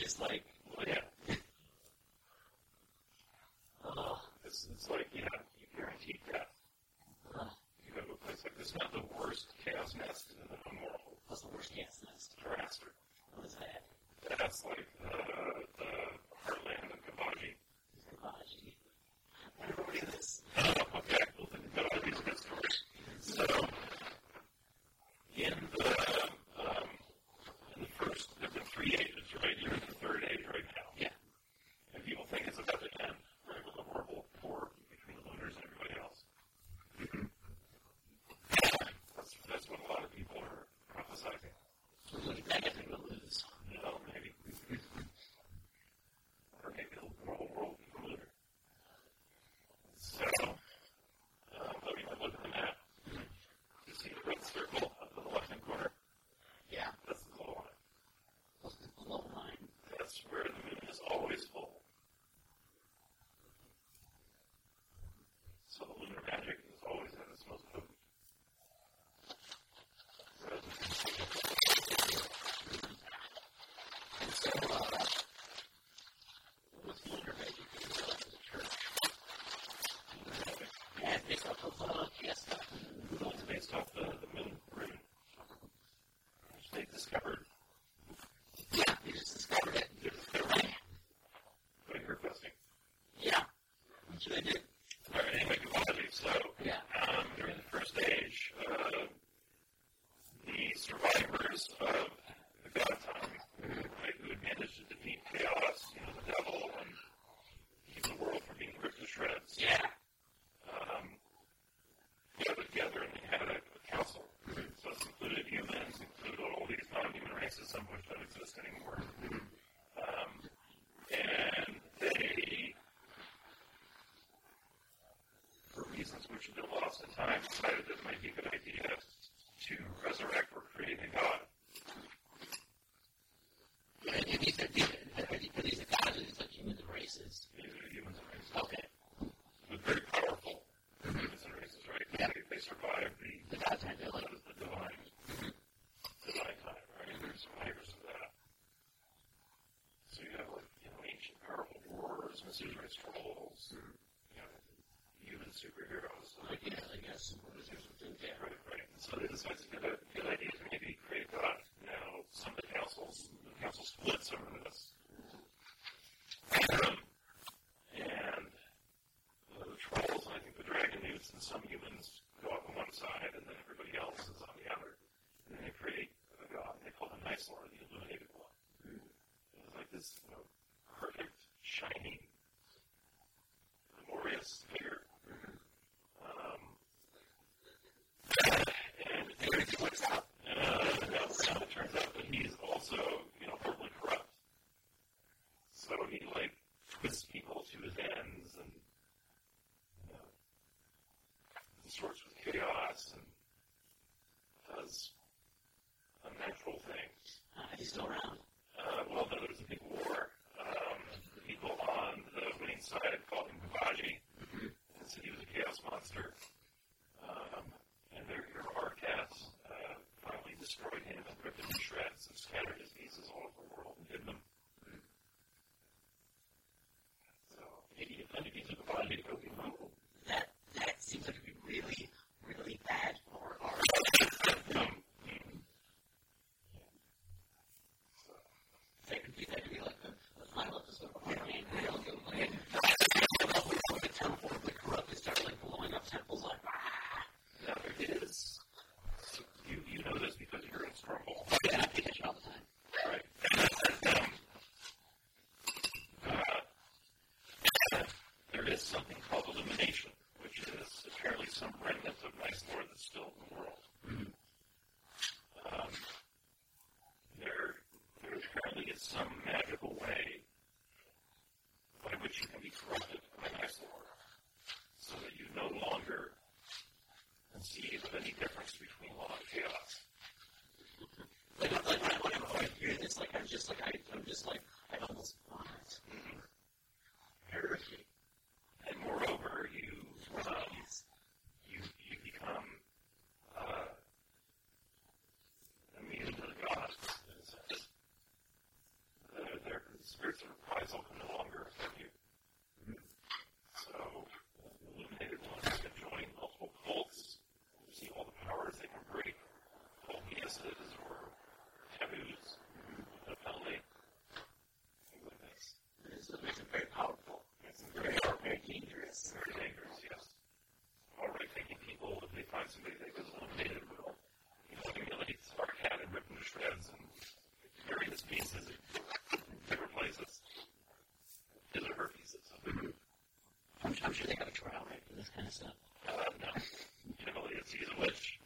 is like I'm sure they have a trial, rate for this kind of stuff. Um, no. Generally, it's he's a witch.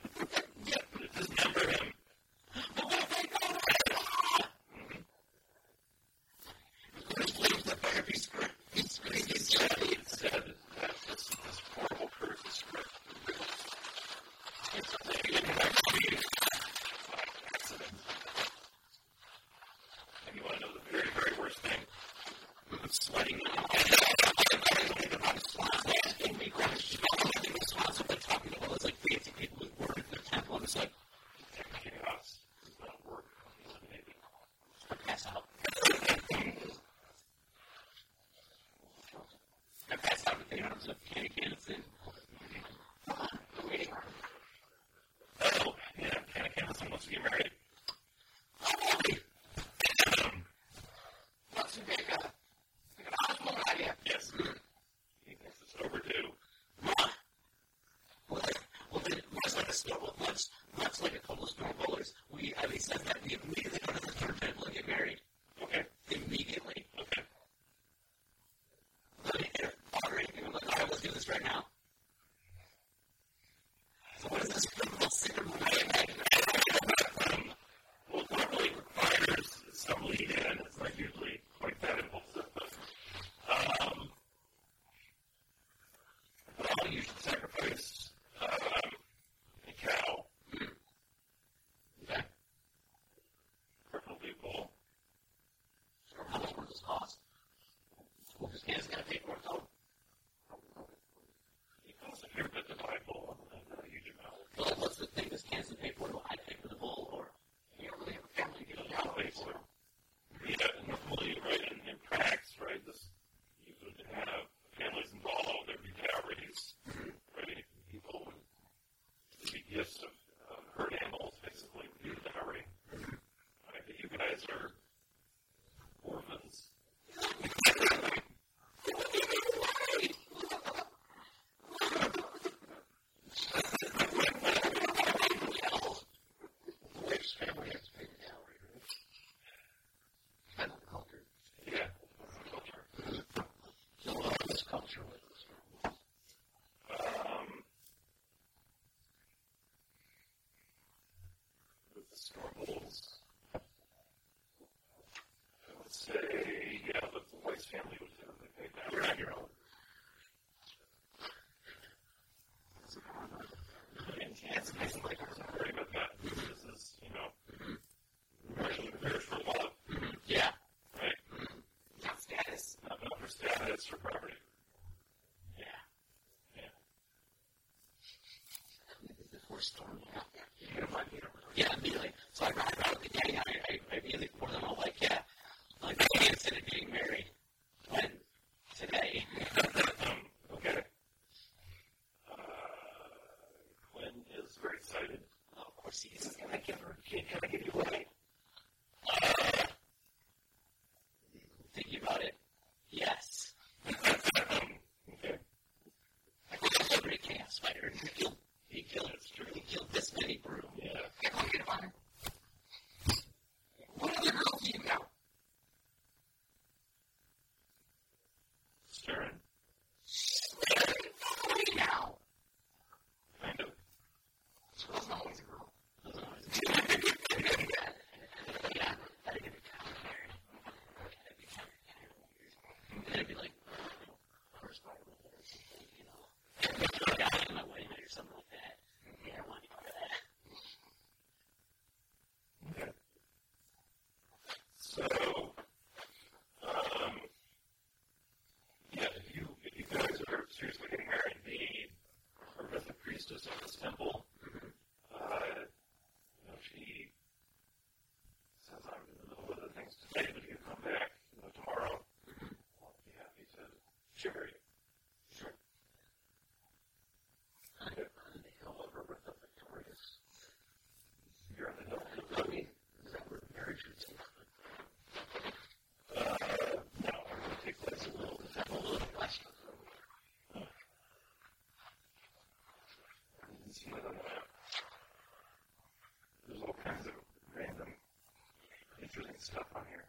Stuff on here.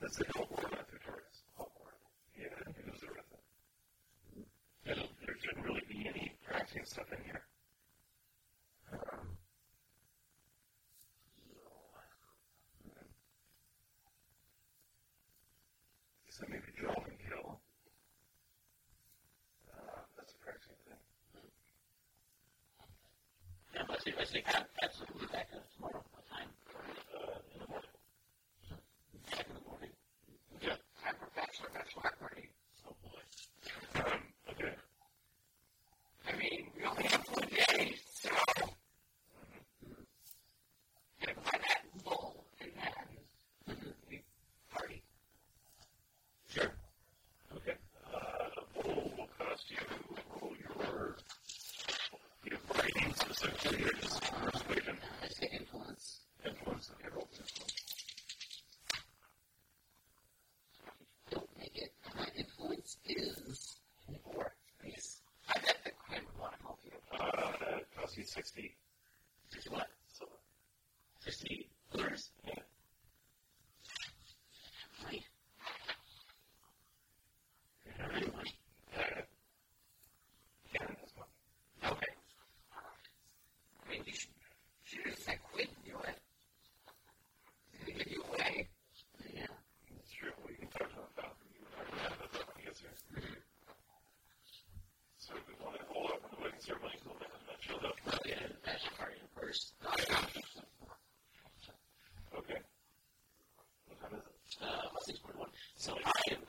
That's the help board tutorials. Help. Yeah, it there with it. there shouldn't really be any practicing stuff in here. So maybe and kill. Uh, that's a thing. Yeah, I absolutely So I am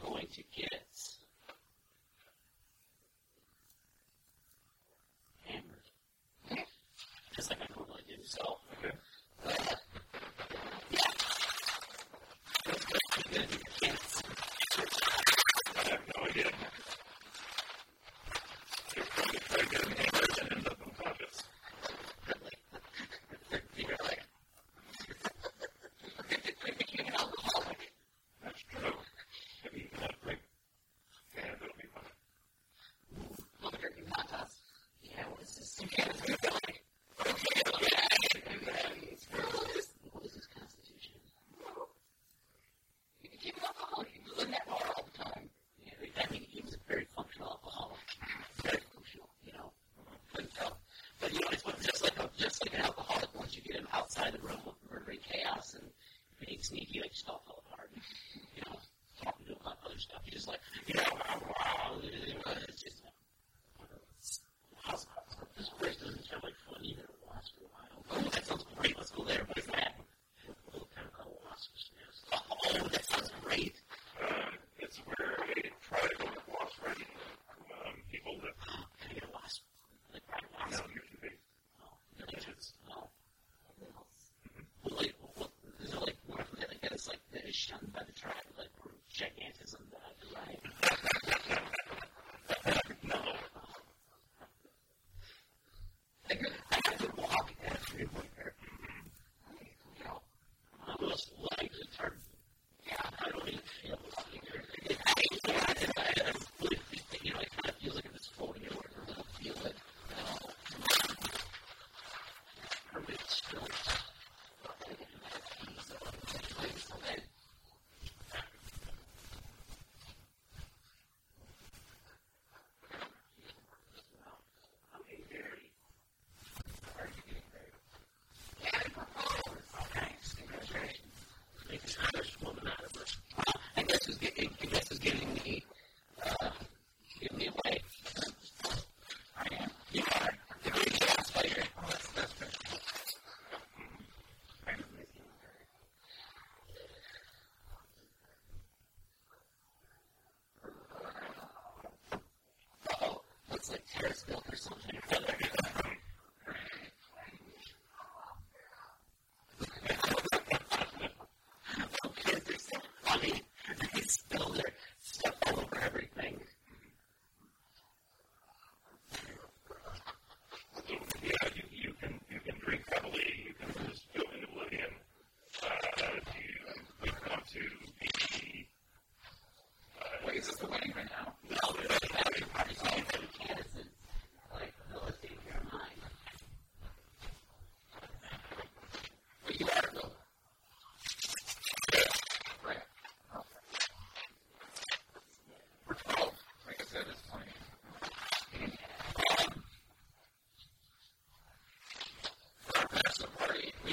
it's like Harrisville or something. necessary. We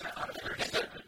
words out of your head.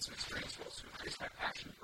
46% passion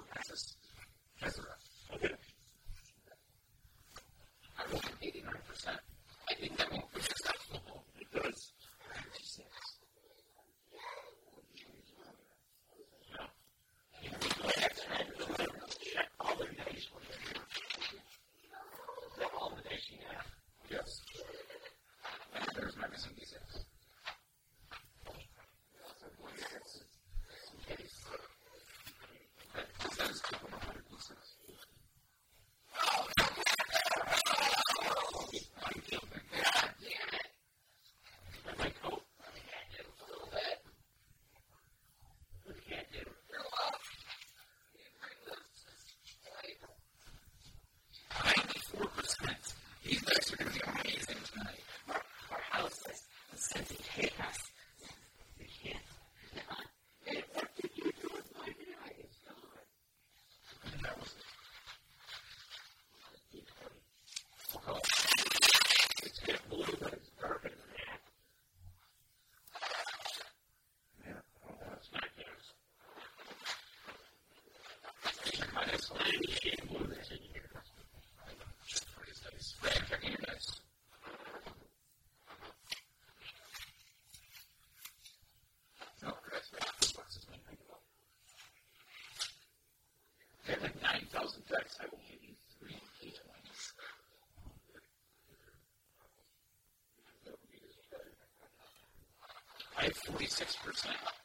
percent.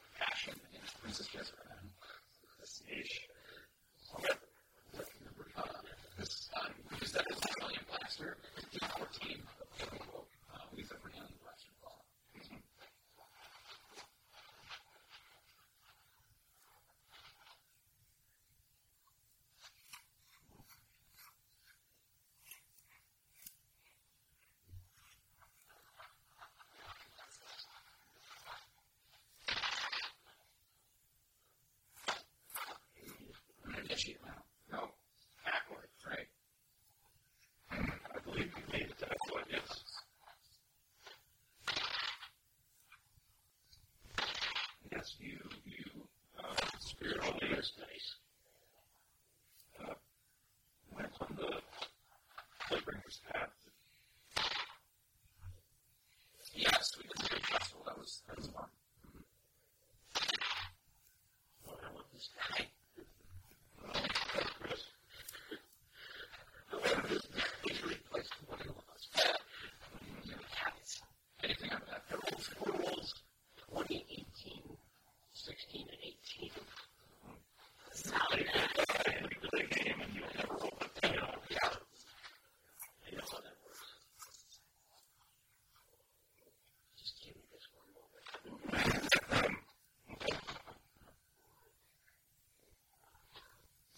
you, you uh, spiritual leaders. Nice.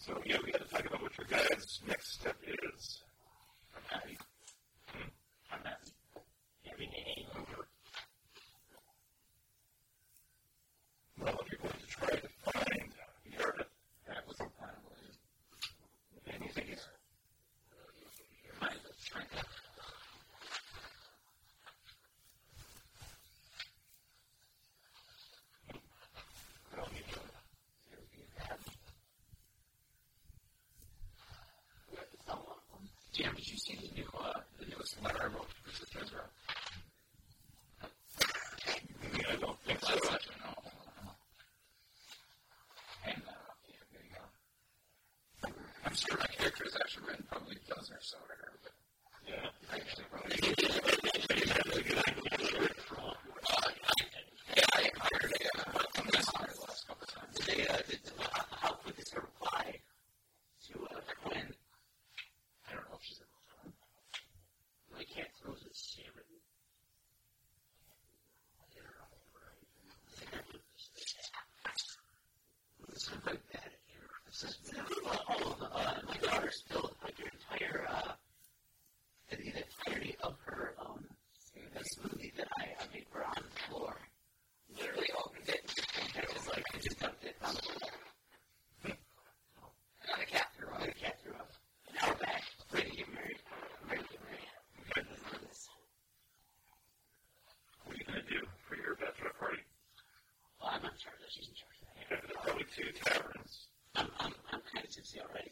So, yeah, we got to talk about what your guy's next step is. Taverns. I'm, I'm, I'm kind of tipsy already,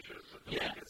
disclosures. Yeah.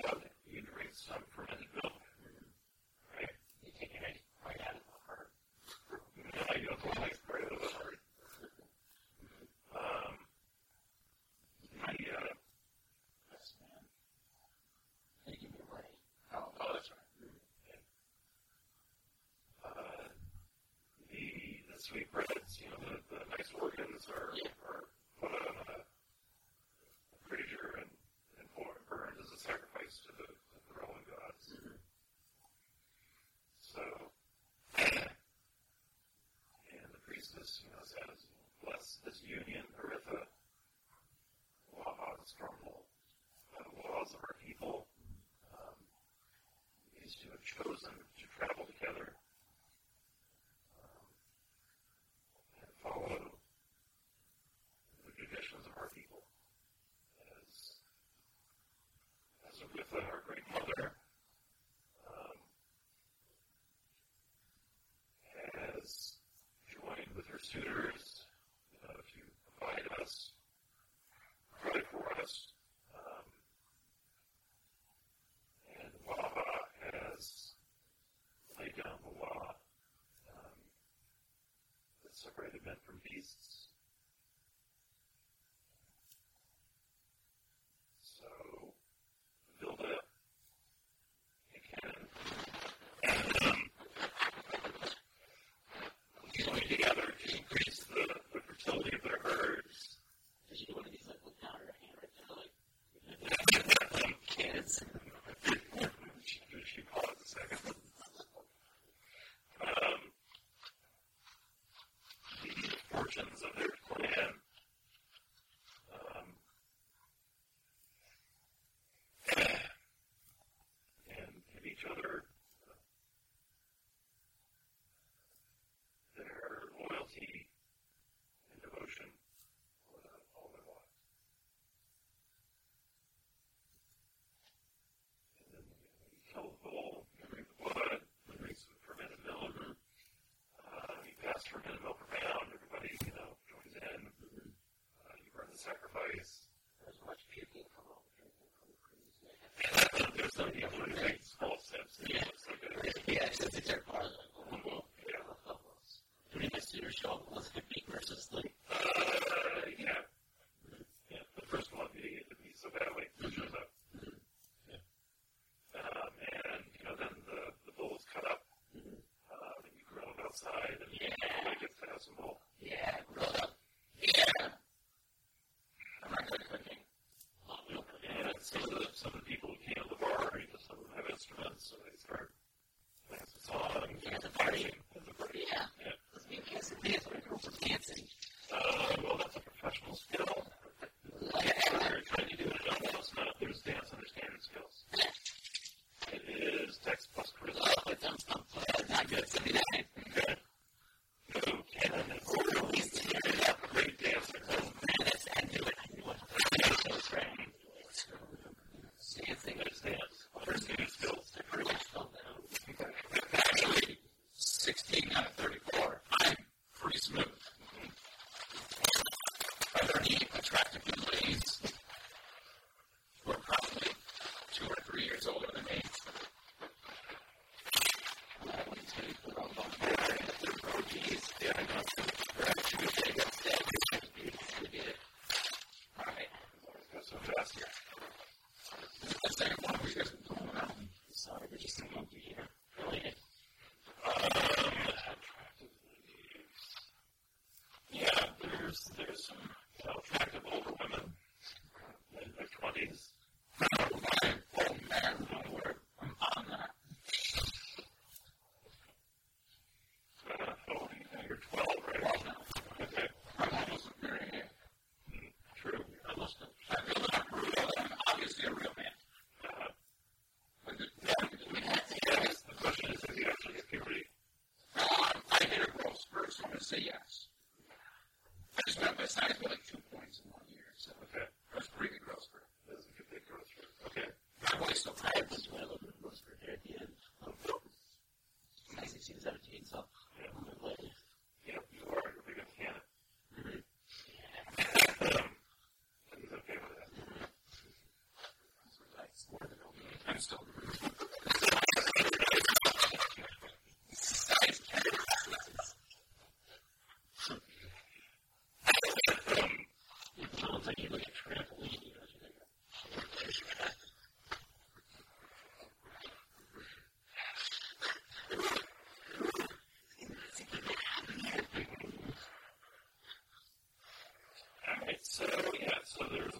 so yeah, so there's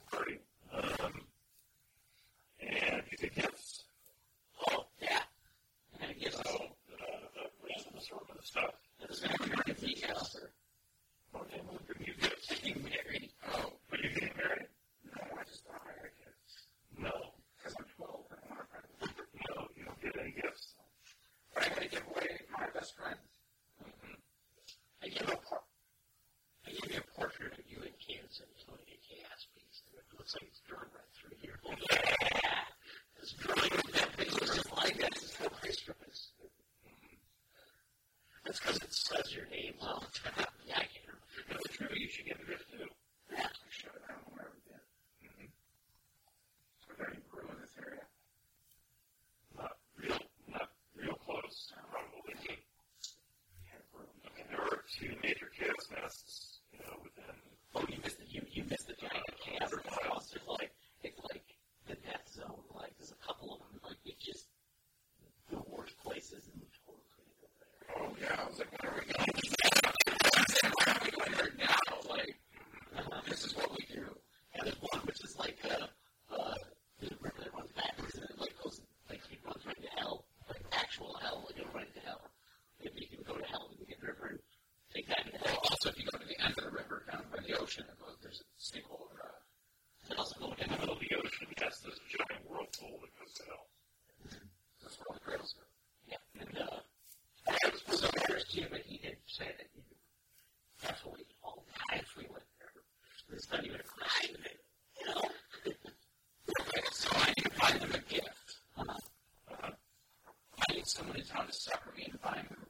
your name Yeah, enough, like, if you're going through, you should get rid of someone is trying to supper, we invite them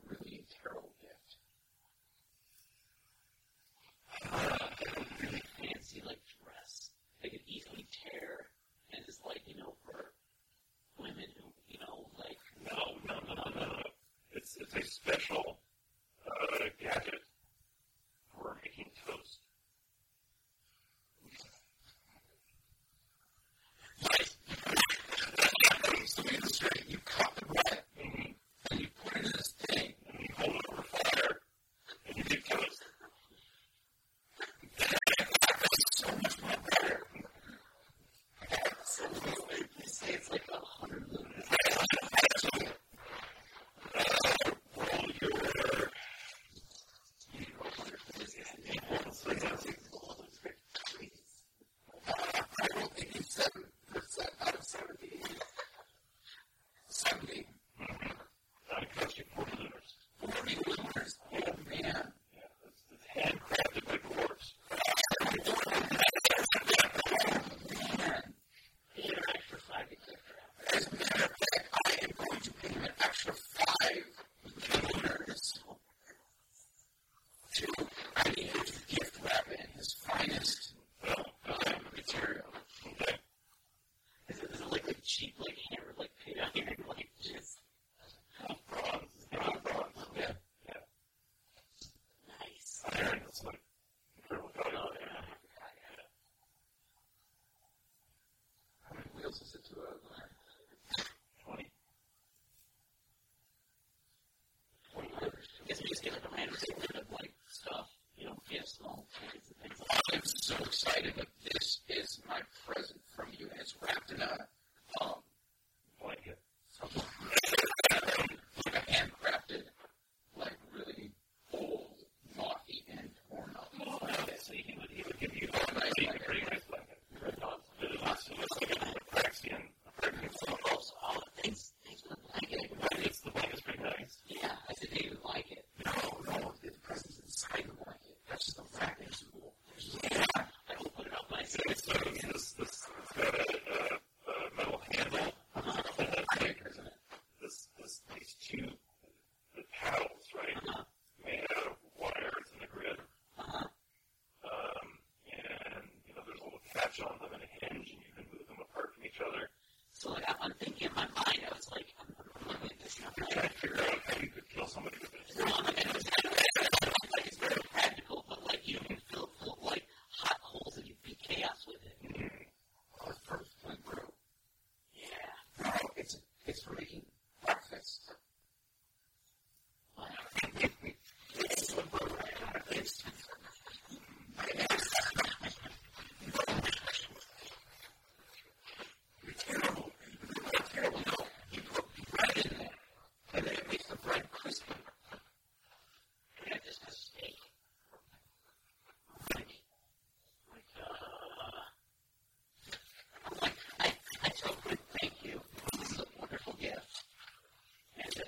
Guess I'm just giving up my understanding.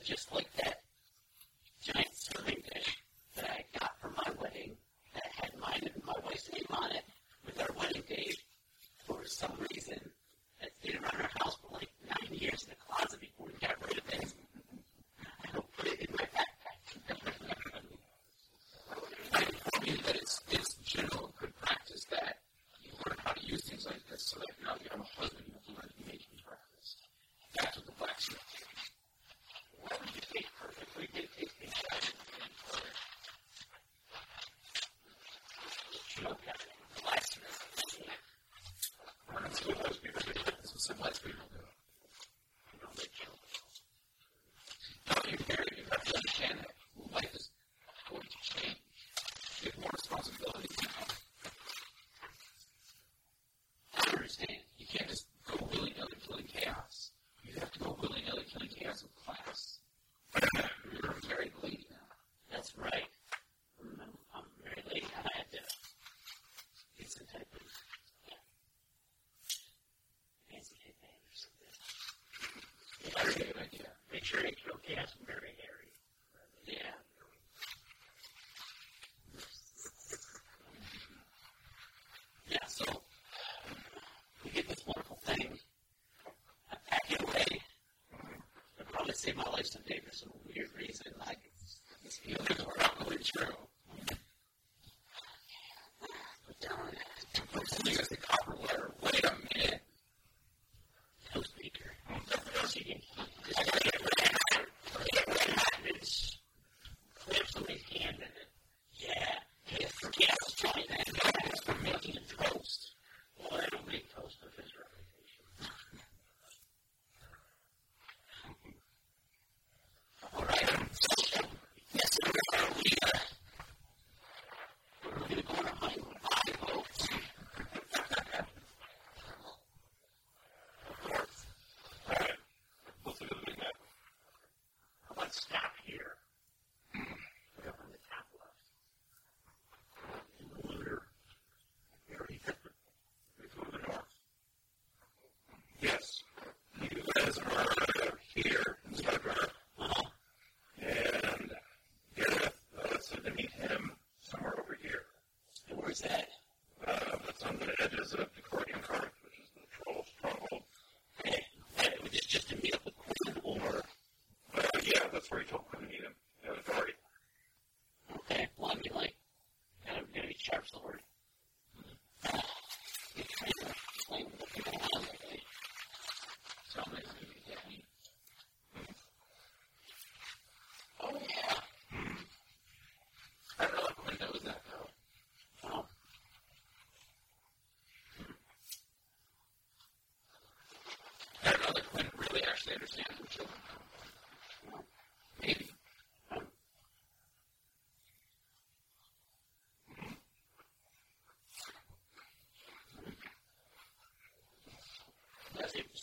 just like that. sure you feel he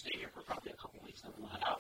see here for probably a couple weeks, something like that.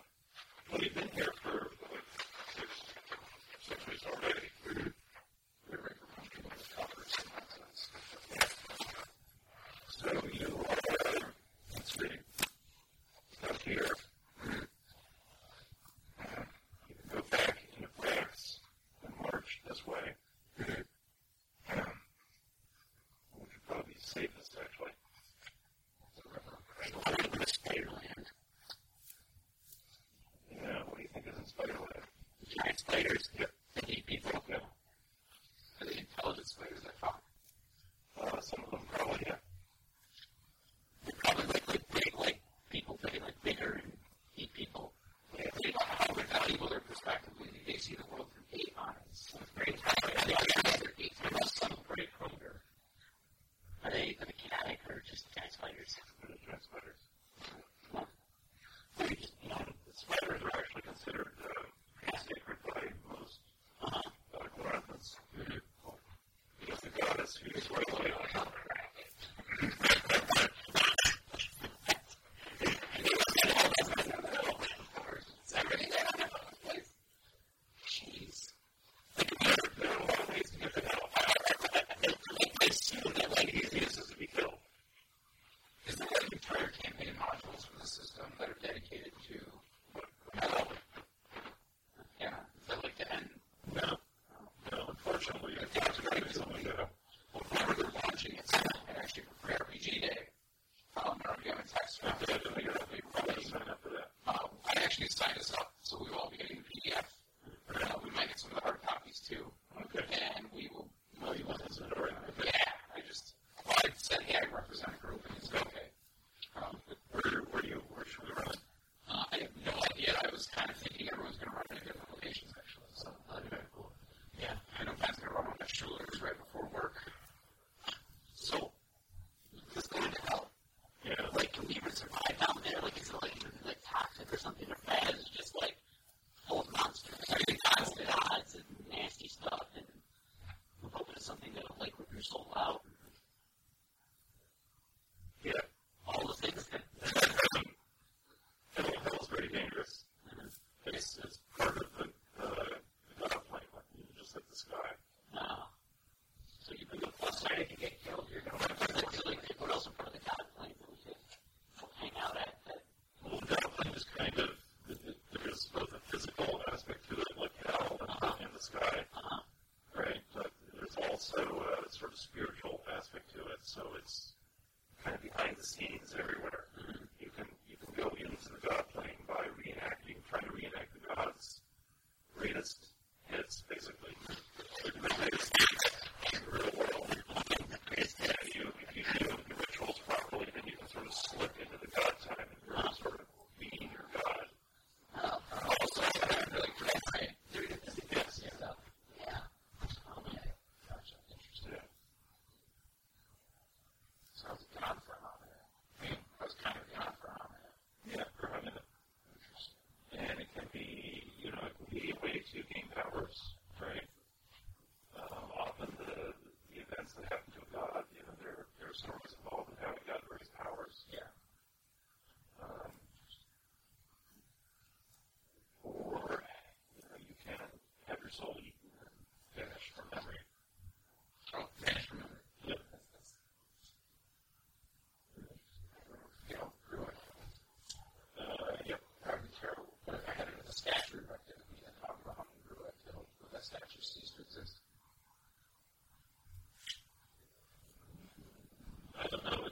don't know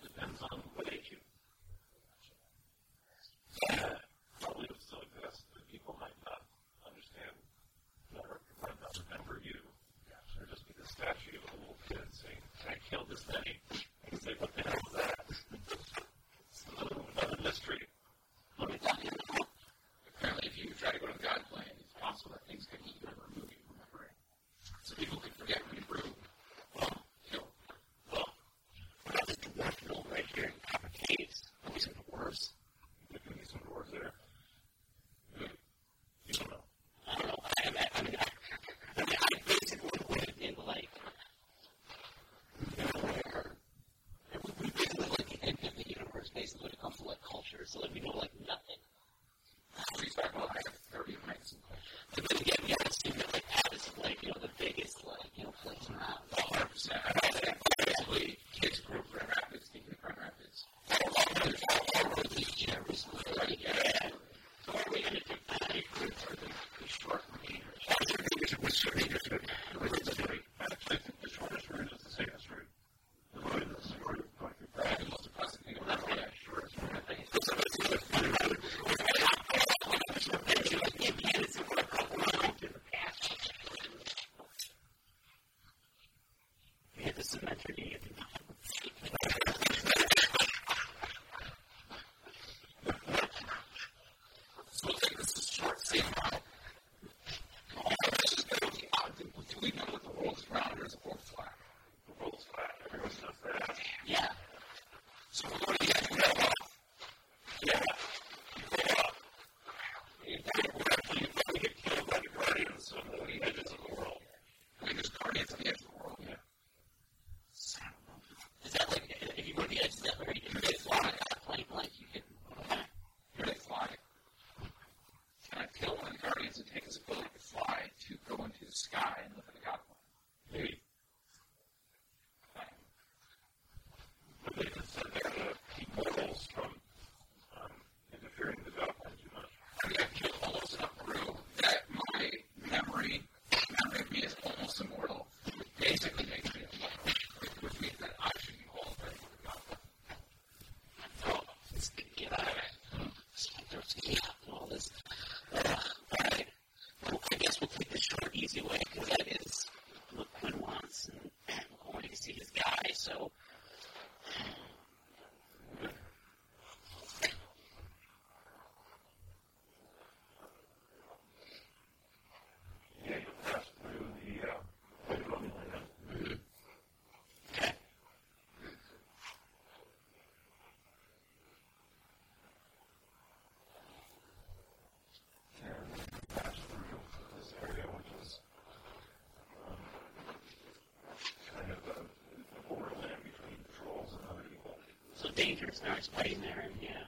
dangerous. No, it's waiting there. Yeah.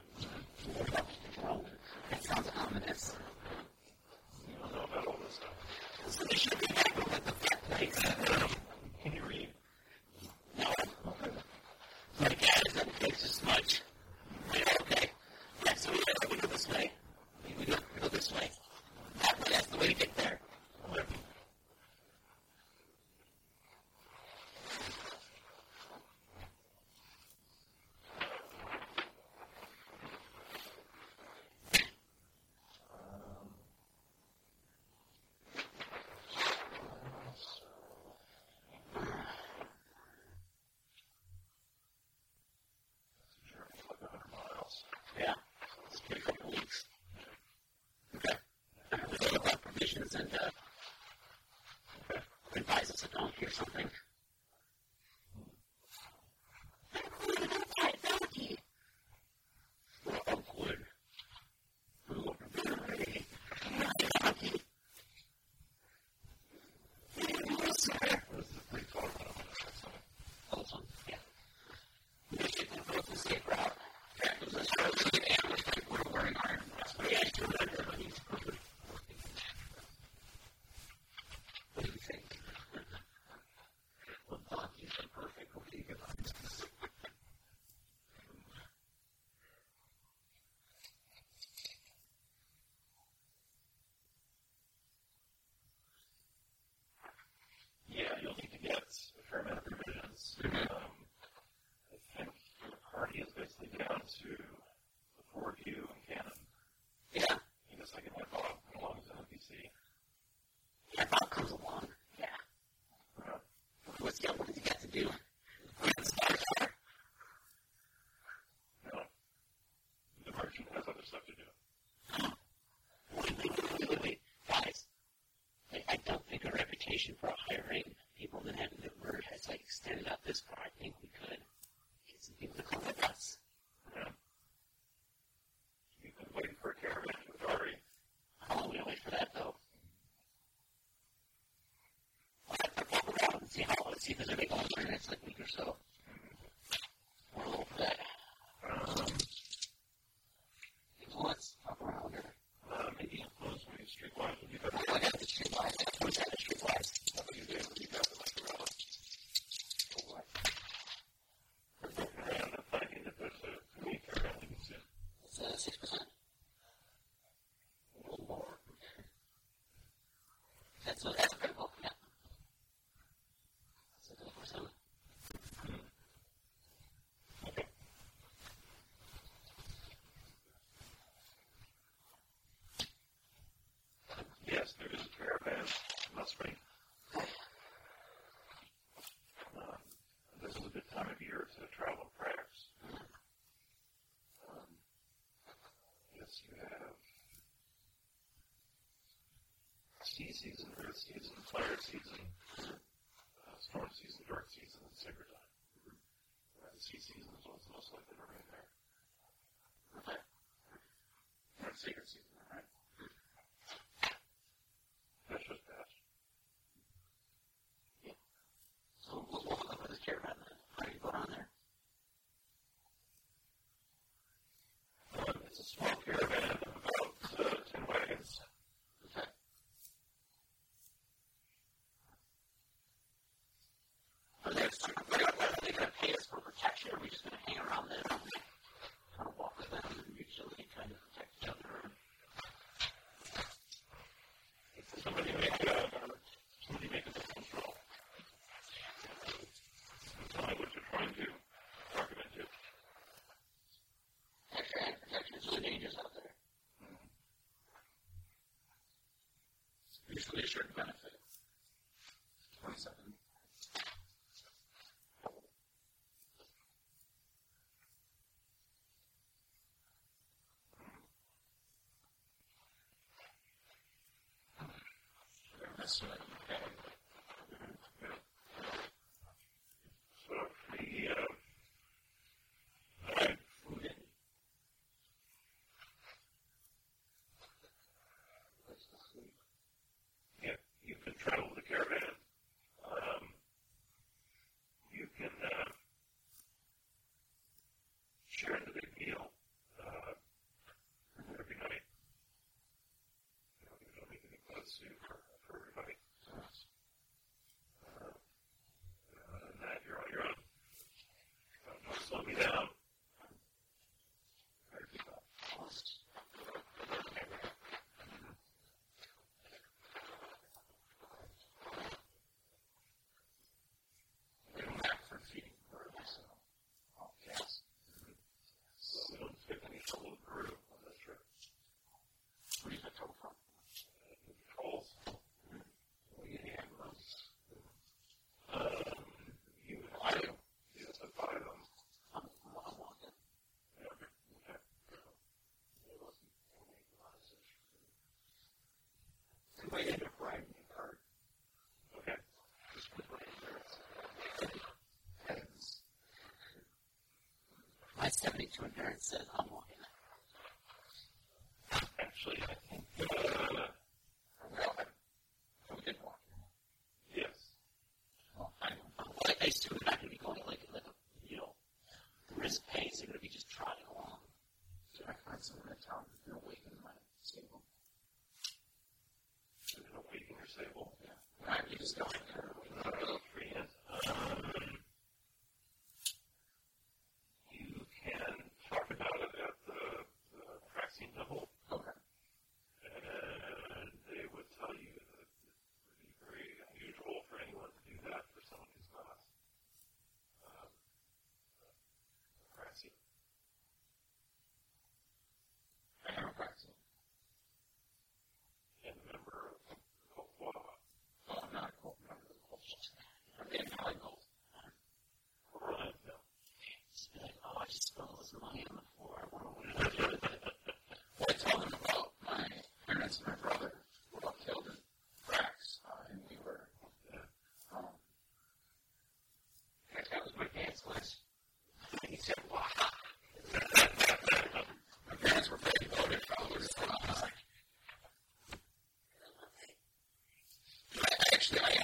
and uh, advises a donkey or something. you for hiring Sea season, red season, fire season, uh, storm season, dark season, and sacred time. Uh, the sea season is what's most likely to rain there. certain benefit. 70 to a nerd says, I'm walking. guy.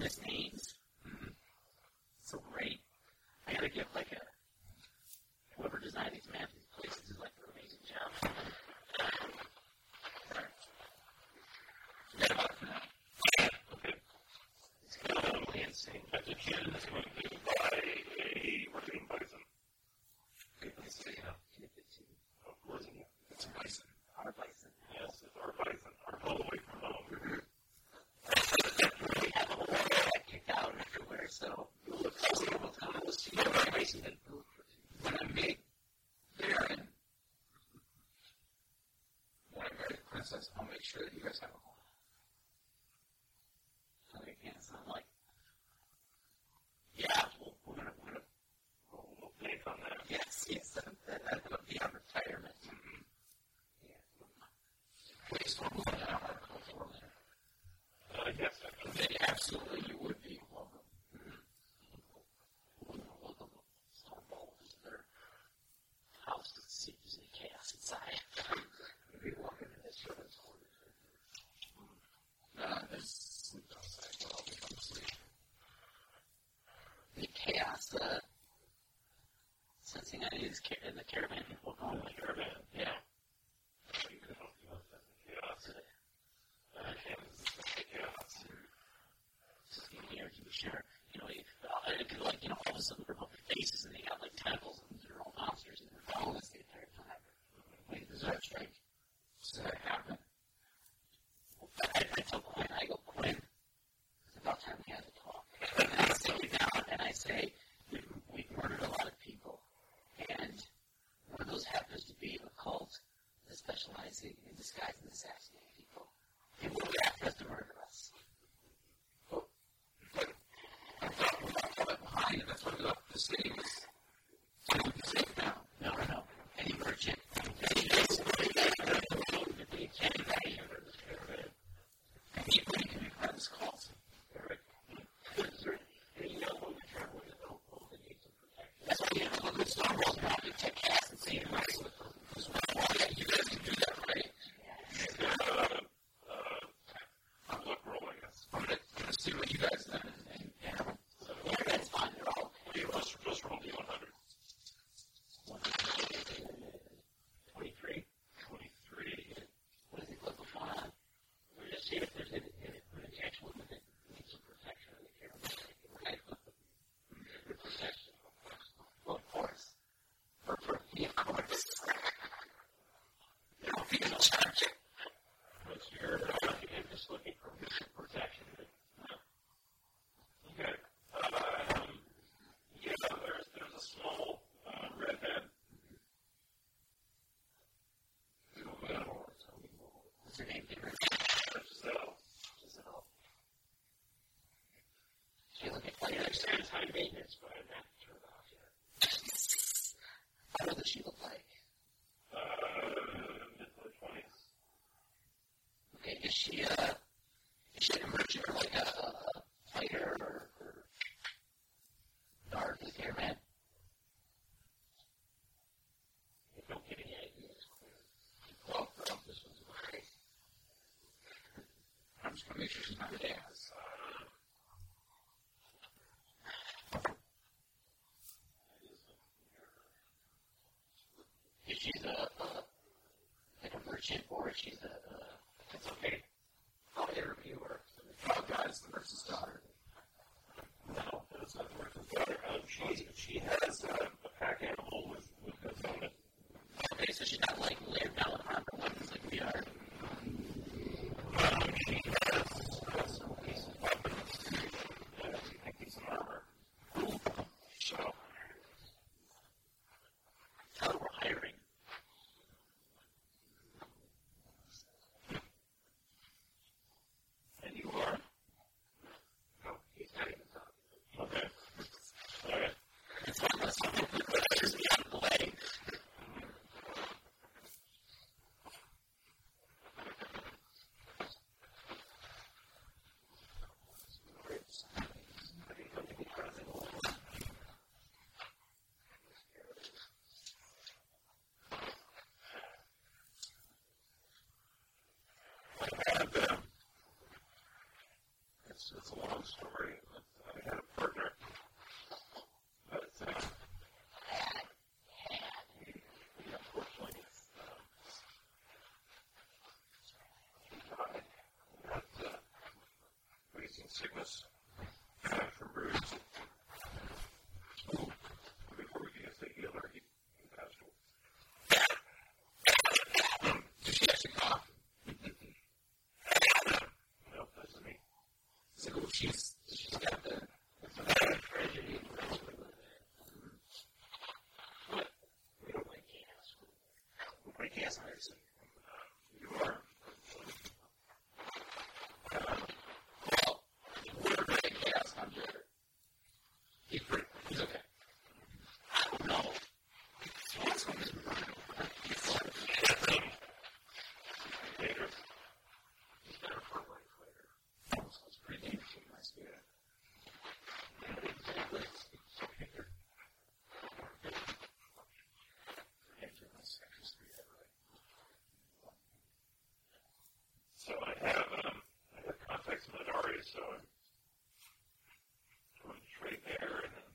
his names. process, I'll make sure that you guys have a these in the caravan maintenance, but I'm not turned off yet. What does she look like? Uh, mid to late twenties. Okay, is she uh, is she like a merchant or like a, a fighter or, or guard with hair man? I don't get any ideas. Well, well, this one's great. I'm just gonna make sure she's not with ass. If she's a, a like a merchant or if she's a, a it's okay. I'll interview her. Oh, guys, the nurse's daughter. No, that's not the person's daughter. Um, she she has uh, a pack animal with with guns on it. Okay, so she's not like laying down on her weapons like we are. Um, she has uh, some decent weapons. Uh, she can decent armor. So Tell her we're hiring. and you are Oh, he's not even talking. okay. All right. It's one less something that just be out of the way. I had um, it's it's a long story. But I had a partner, but uh, he, he unfortunately um, he died. Got uh, wasting sickness uh, from Broos. Before we could get the healer, he, he passed away. Did she actually cough? No, that's me. So she's she's got the the tragedy. What? We don't like gas. We like gas medicine. You are. Well, we're going gas under. He's pretty. He's okay. I don't know. What's going to He's like, Dangerous. he's got a front leg fighter. So it's pretty dangerous in my spirit. Exactly. So I have um, I have contacts in Minari, so I'm going to trade there and then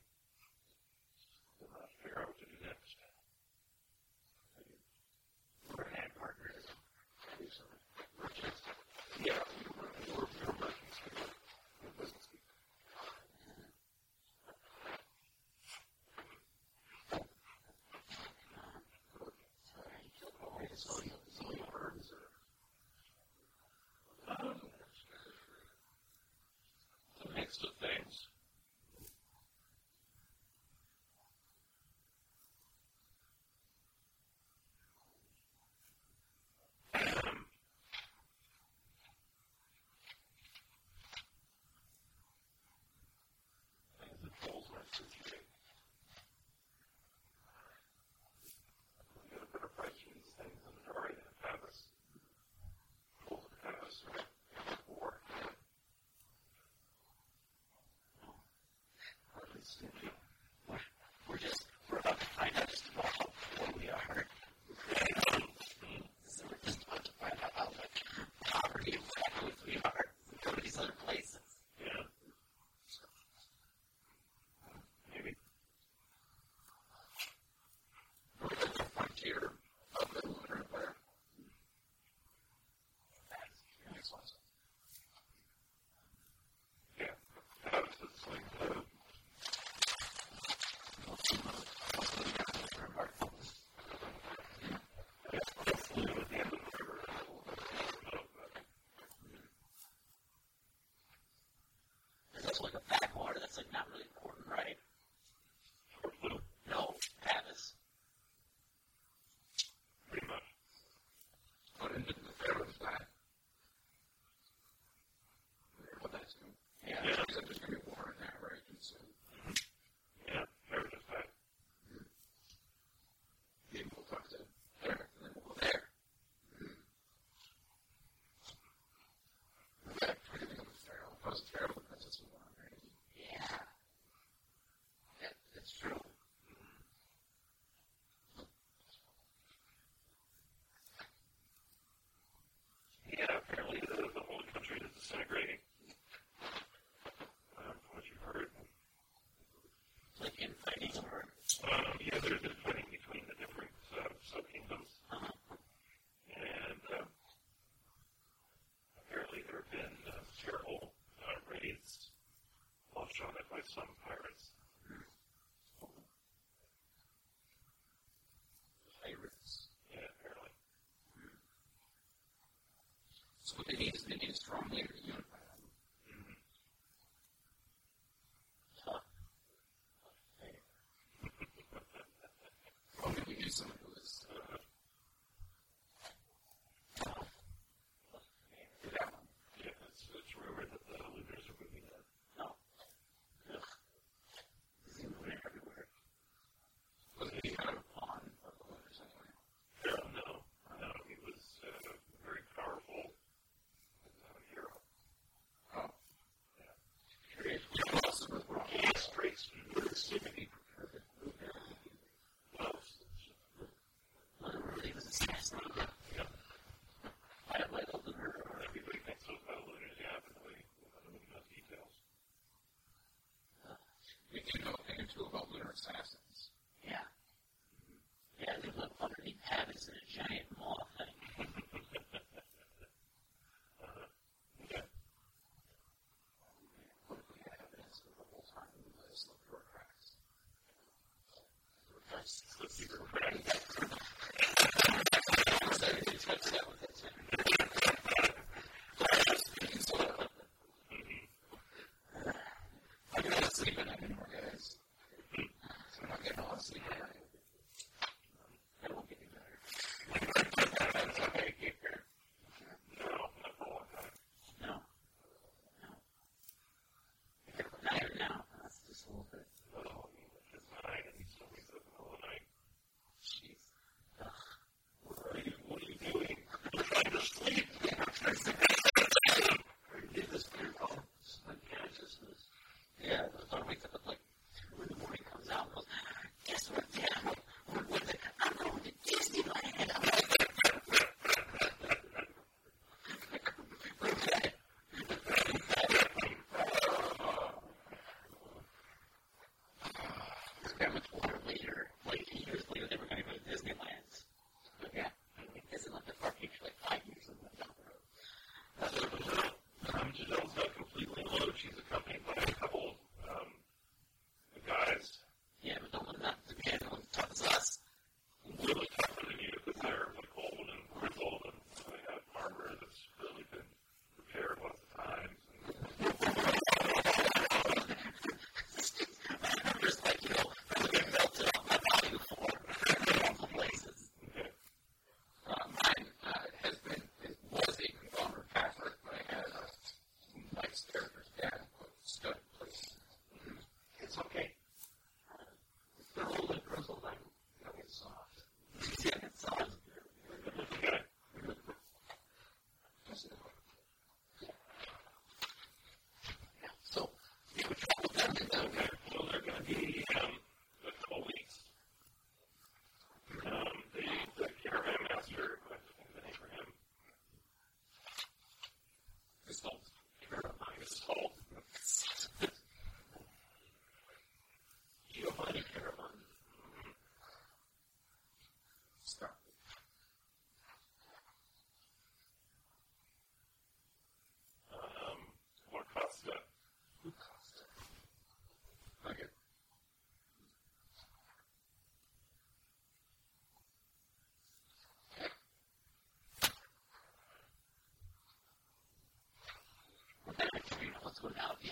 then I'll figure out what to do next. We're hand partners. Do some merchants. Yeah, we were, we were, we were merchants. We were, we were business people. So you, so you heard, Um, a mix of things. Um, I think the polls went out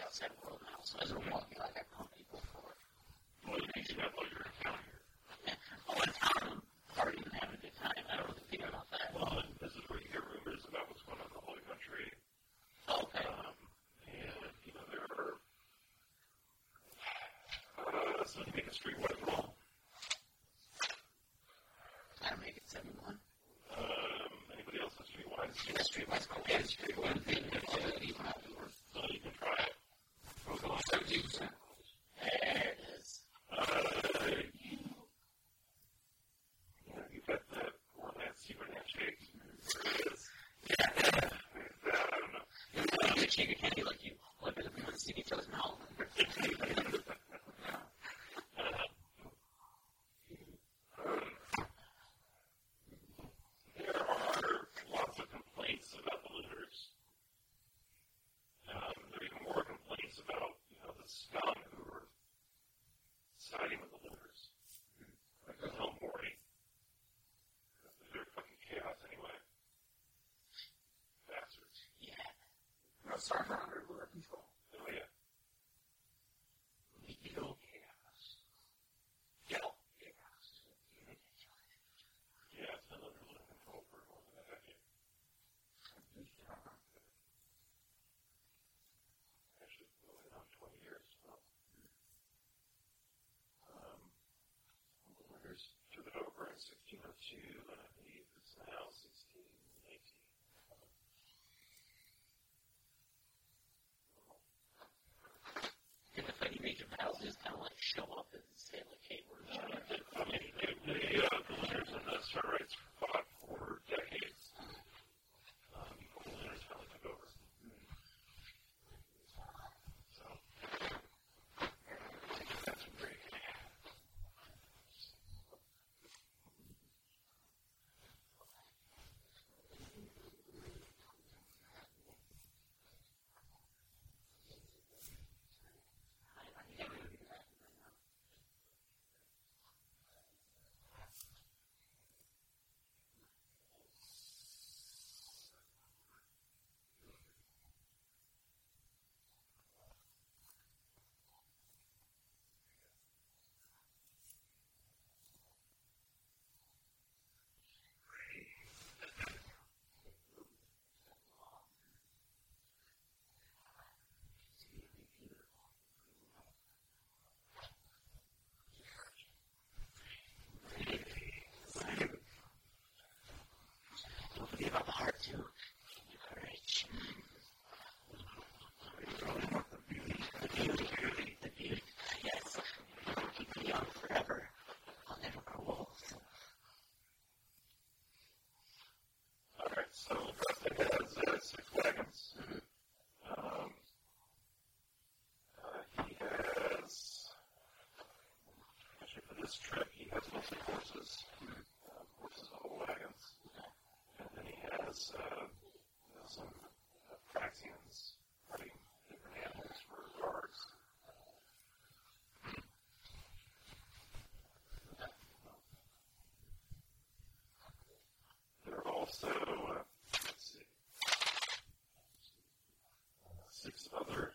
have streetwise? Yeah, the country so to make a street wise. Okay, streetwise. server He has mostly horses, horses and wagons, and then he has uh, some uh, Praxians, pretty even-handed foot guards. There are also uh, see, six other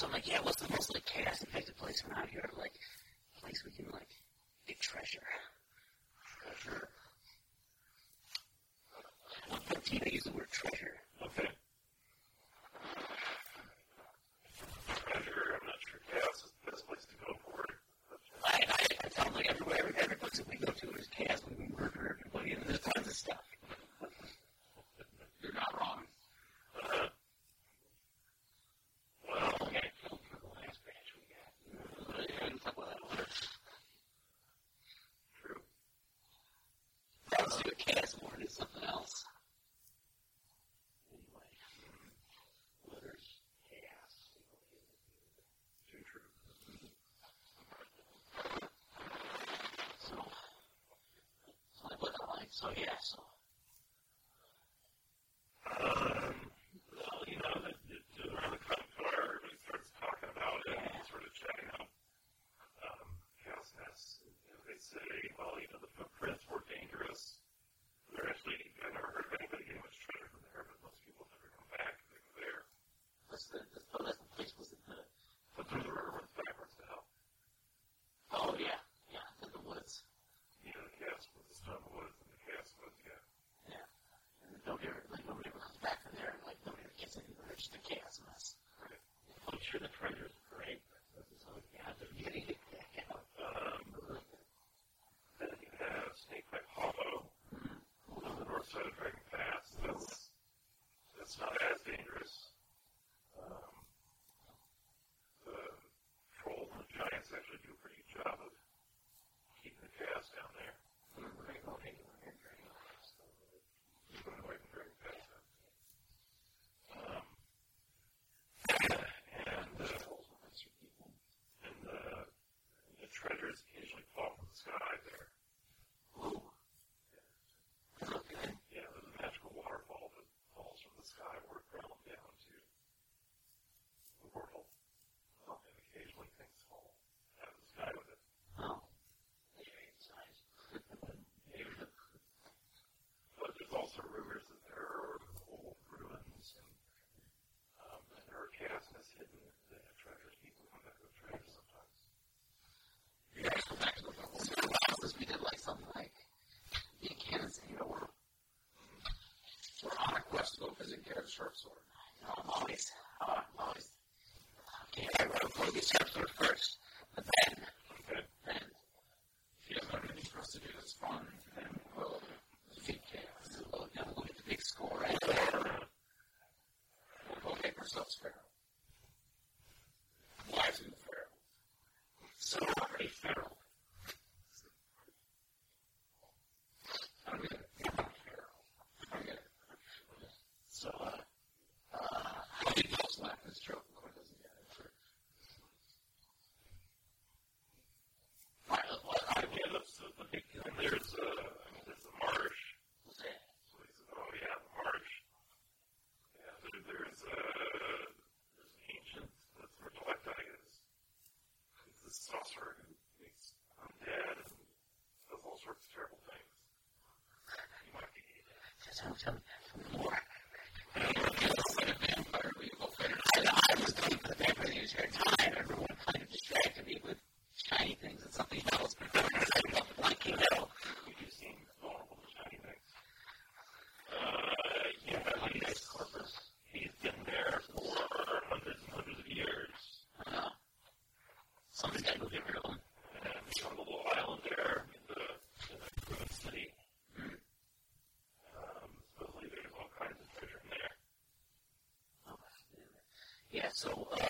So I'm like, yeah, what's the most like chaos infected place around here? Like, a place we can like get treasure. Treasure. I don't think Tina the word treasure. Okay. Treasure, I'm not sure. Chaos is the best place to go for it. I, I, it sounds like everywhere, every, place that we go to, there's chaos. We murder everybody, and there's tons of stuff. So, uh,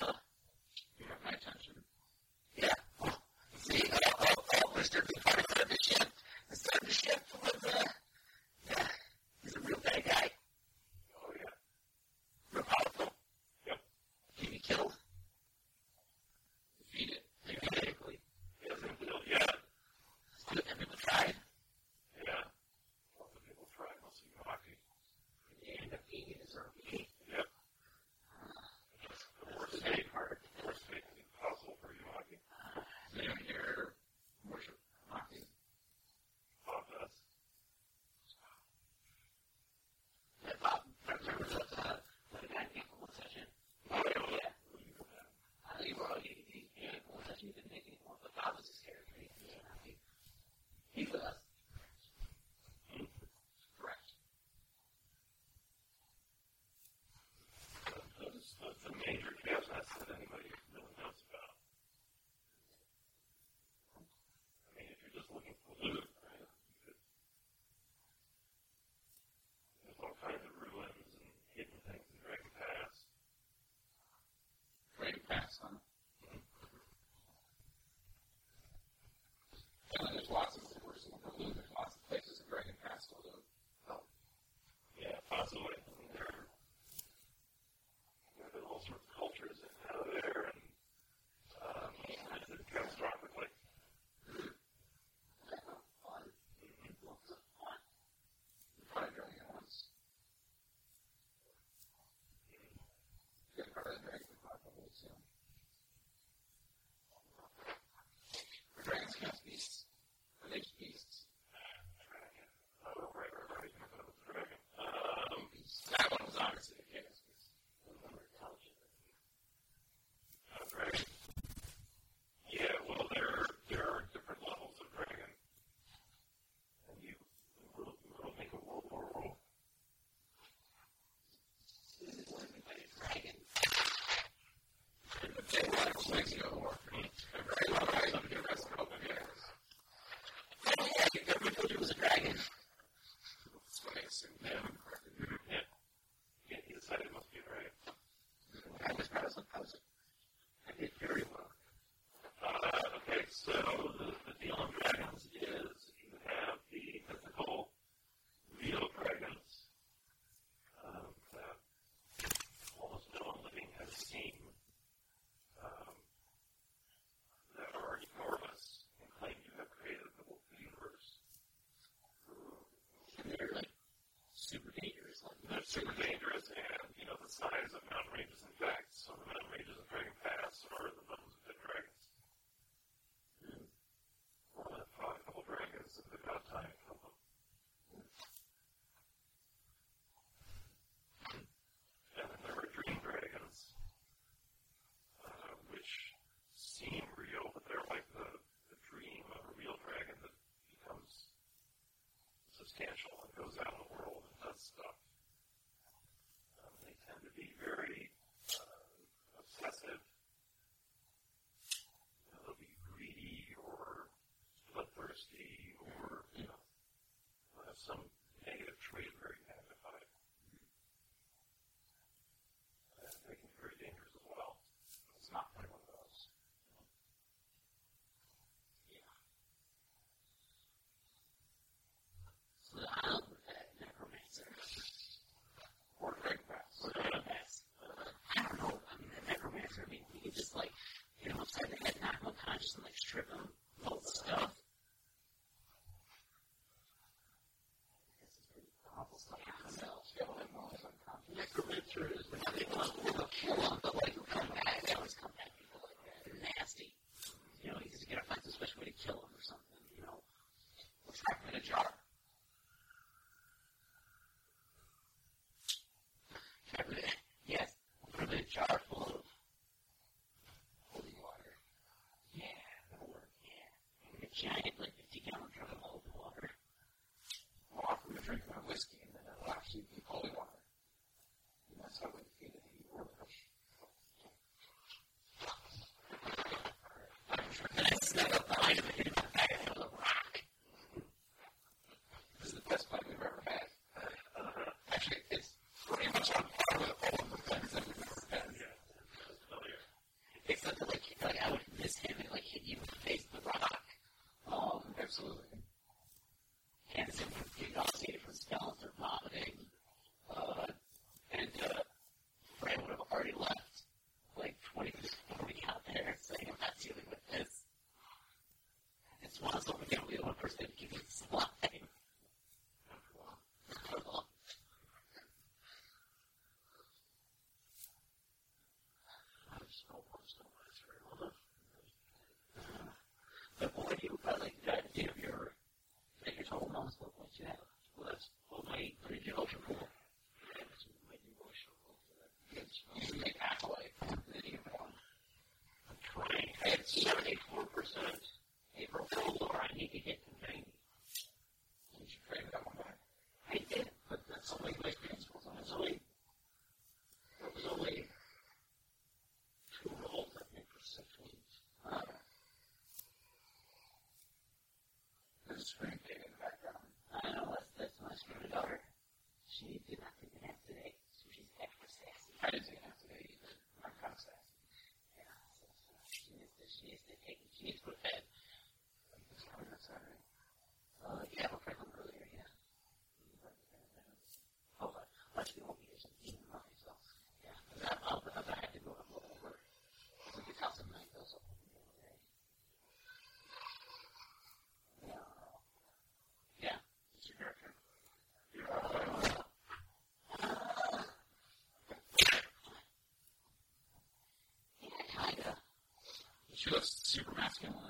size of mountain ranges. In fact, some of the mountain ranges of Dragon Pass are the mountains of dead dragons. Mm. We're on five couple dragons, and they've time to kill them. And then there are dream dragons, uh, which seem real, but they're like the, the dream of a real dragon that becomes substantial and goes out. just super masculine.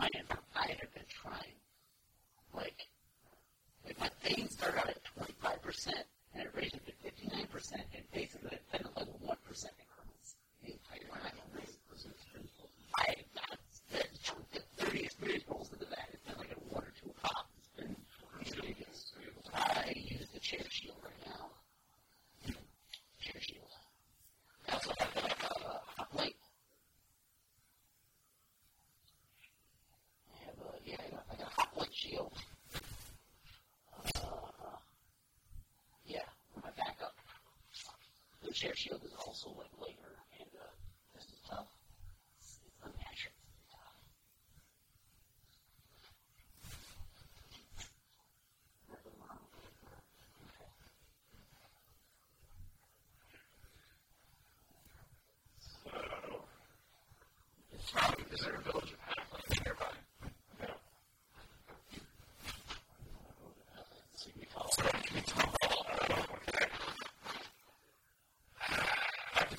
I am provider. share shield is also like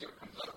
assume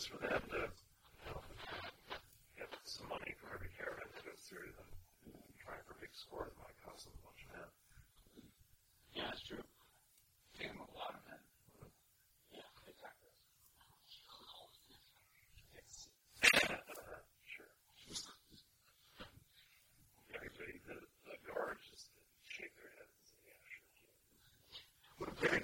was for them to you know, get some money for every caravan that goes through them, trying for big scores might cost them a bunch of men. Yeah, that's true. Take them a lot of men. Yeah, exactly. sure. Everybody, the, the guards just shake their heads and say, yeah, sure. What a very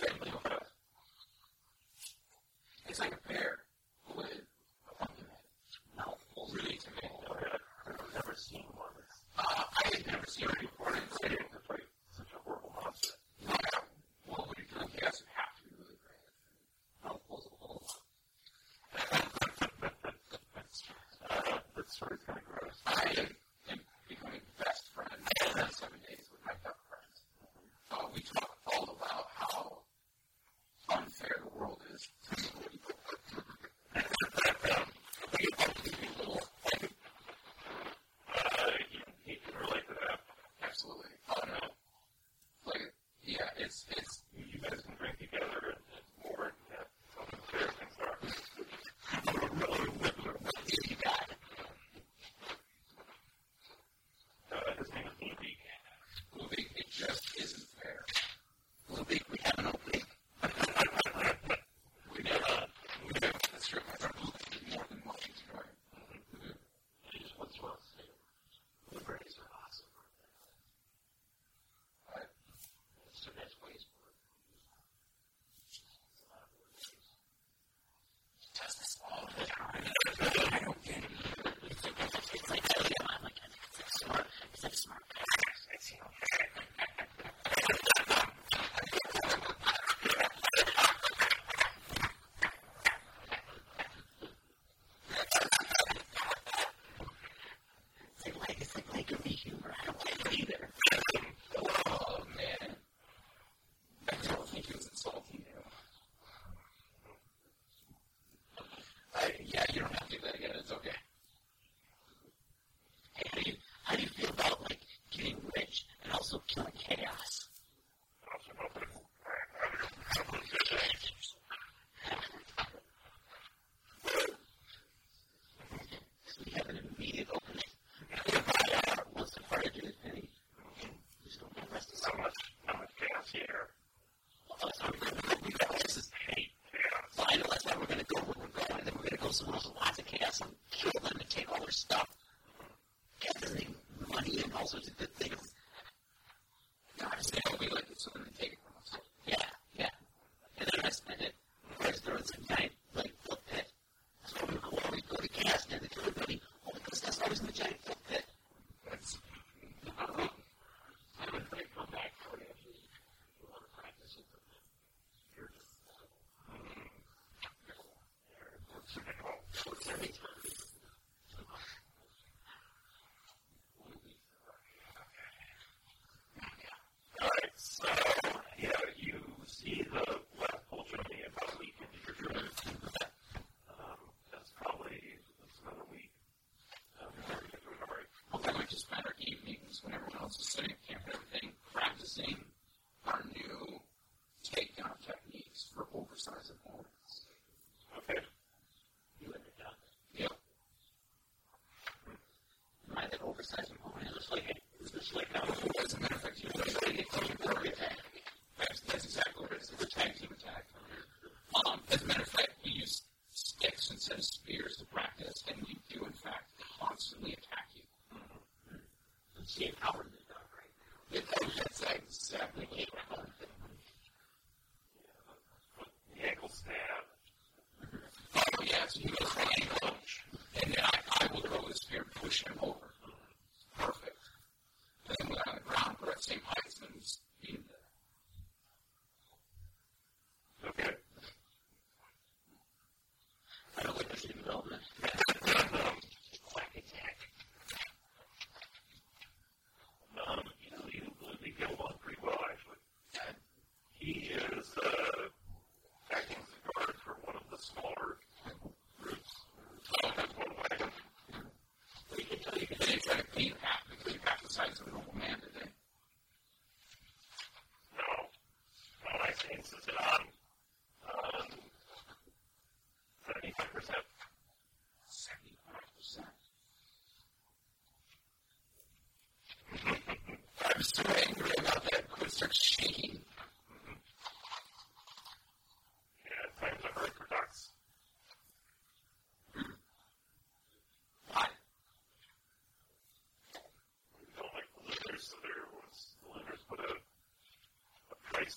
he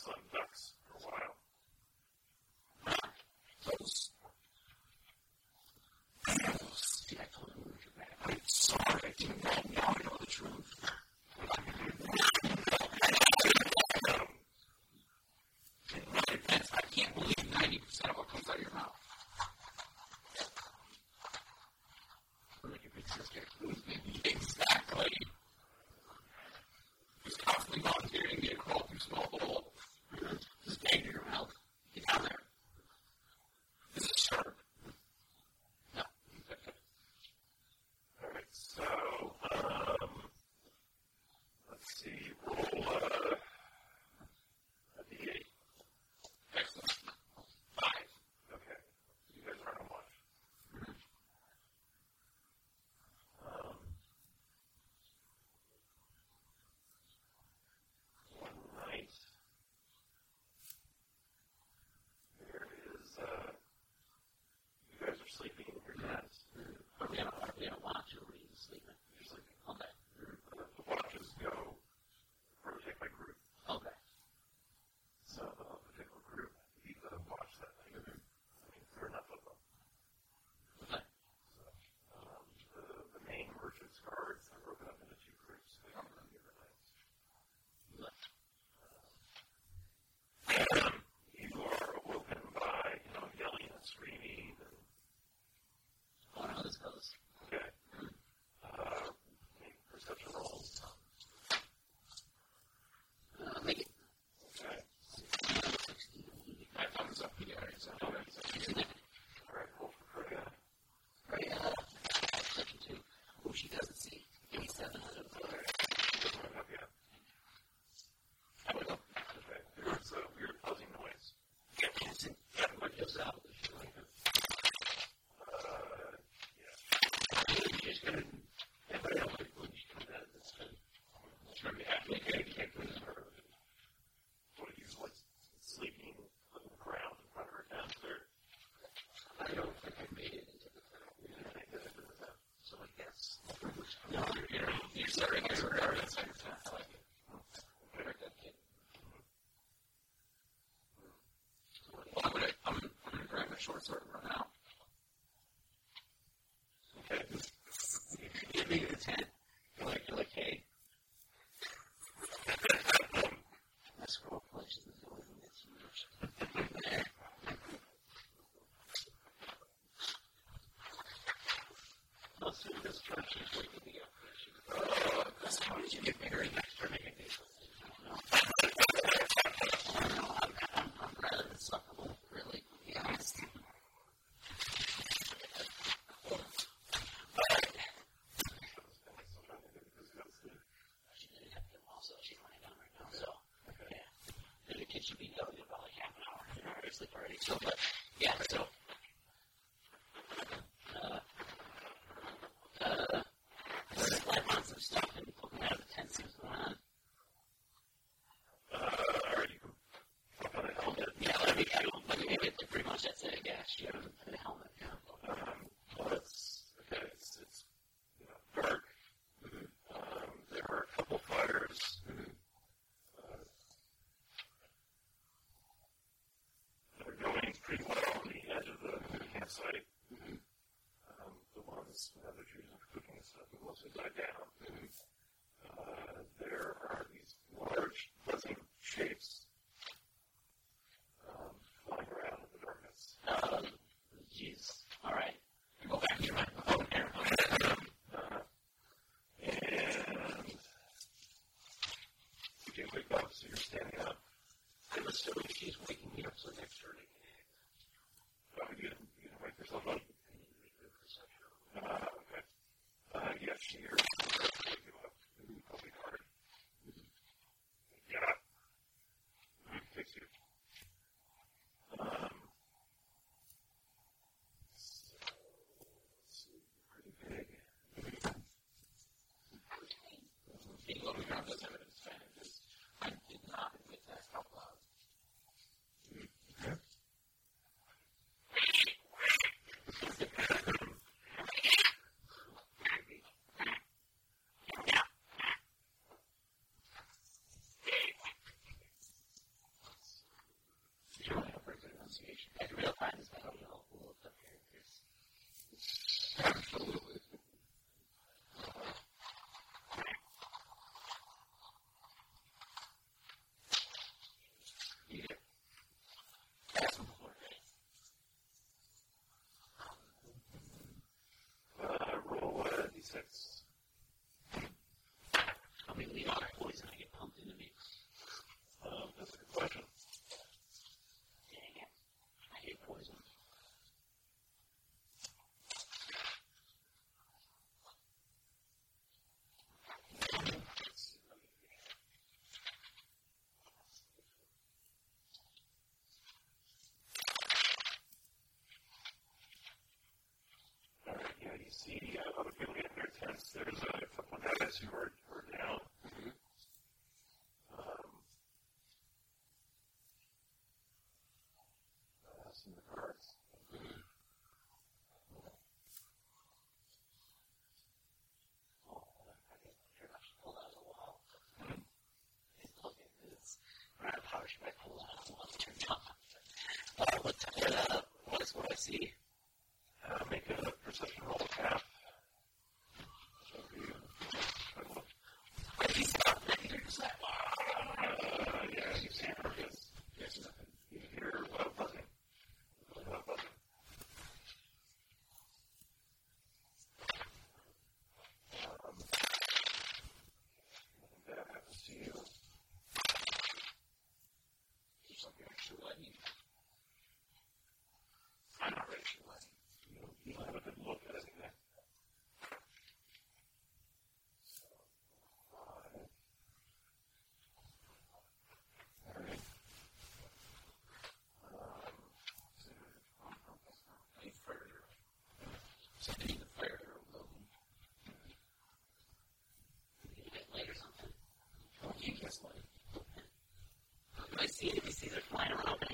Short this church is waiting to get uh, how did you get married local ground doesn't there's a couple of guys who are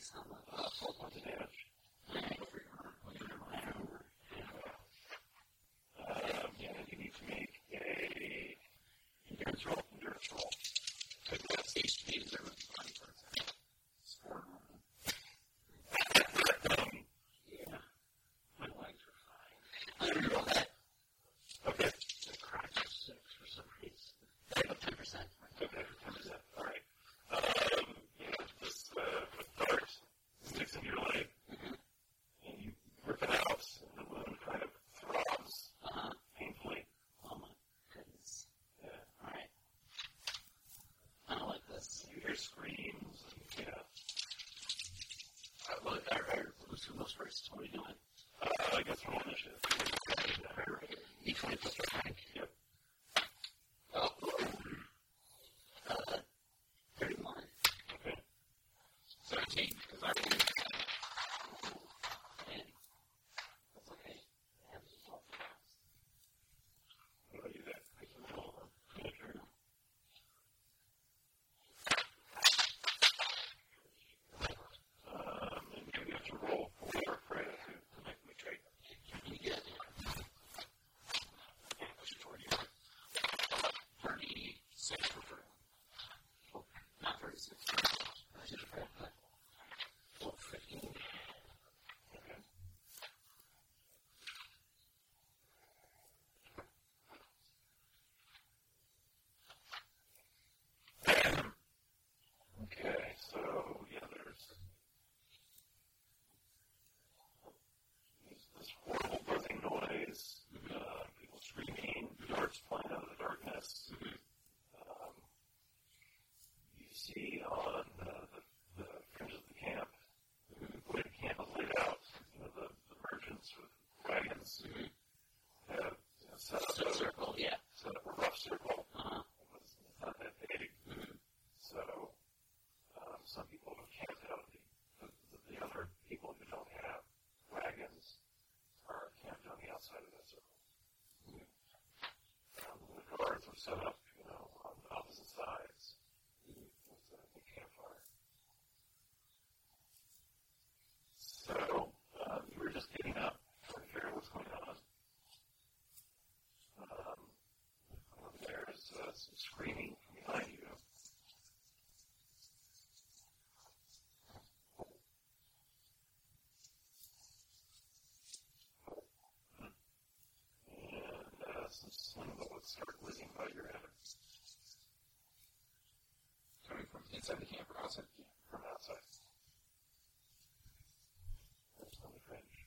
someone. probably not. Uh, I guess we're on issues. About your end? Coming from inside the camp or outside the camp? From outside. There's no fringe.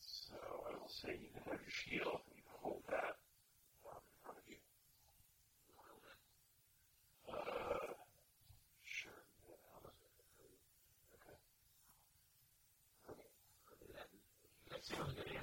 So I will say you can have your shield and you can hold that um, in front of you. Uh, sure. Yeah, how much? Okay. The good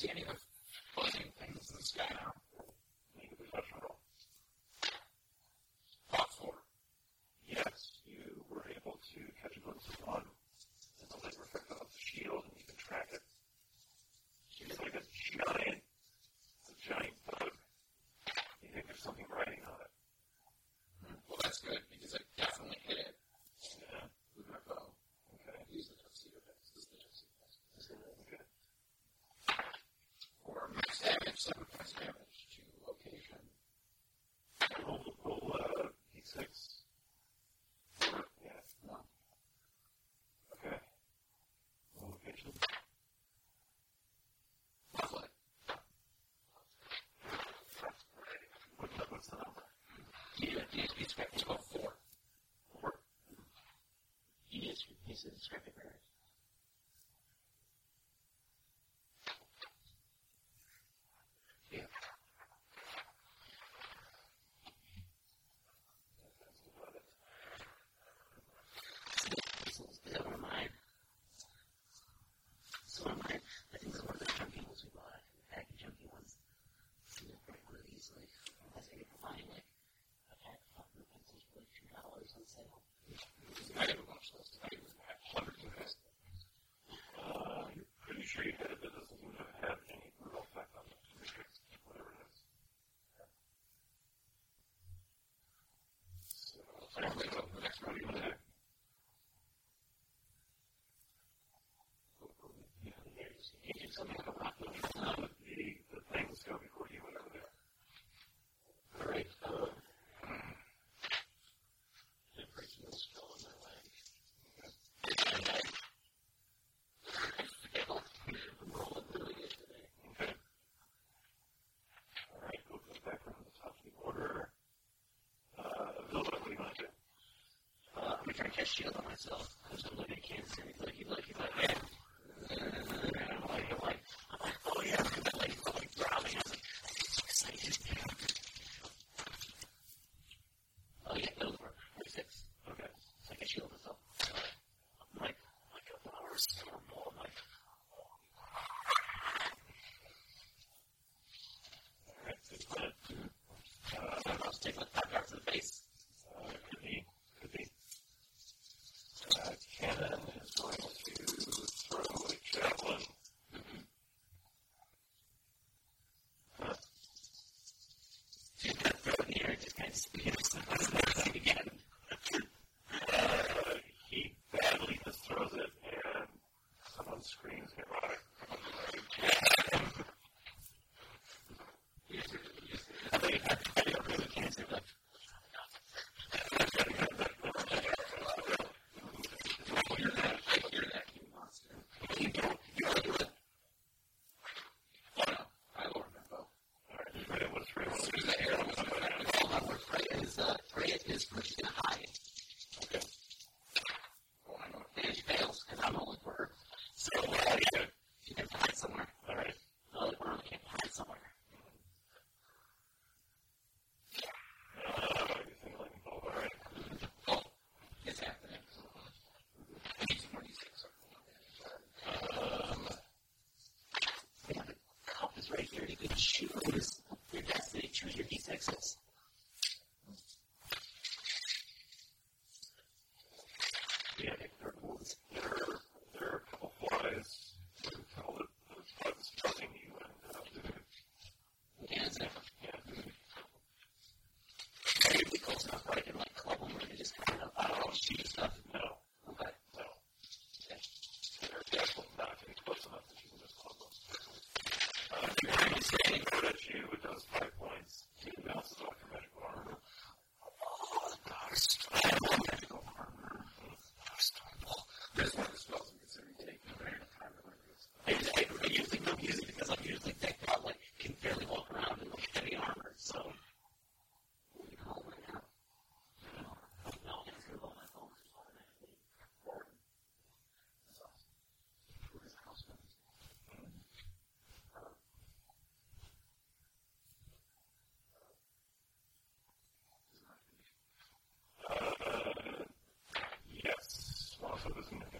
see any of the buzzing things in the sky now? Make a perception roll. About four. Yes, you were able to catch a glimpse of one. It's a light reflected off the shield, and you can track it. It's like a giant, it's a giant bug. You think there's something writing on it. Well, that's good because I definitely hit it Yeah. with my bow. Okay. Use the tuxedo vest. This is the tuxedo vest. This is the Okay. for max damage, seven points damage to location. Roll, roll uh, d6. Yeah. One. Okay. Roll location. Lovely. What, the- what's the number? He, he, he's got he's got four. Four. He is he's a scrappy a shield on myself. I was so lucky, Kansas City. Lucky, lucky, lucky. Texas.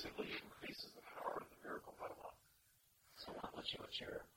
basically increases the power of the miracle by one. So not much of you charity.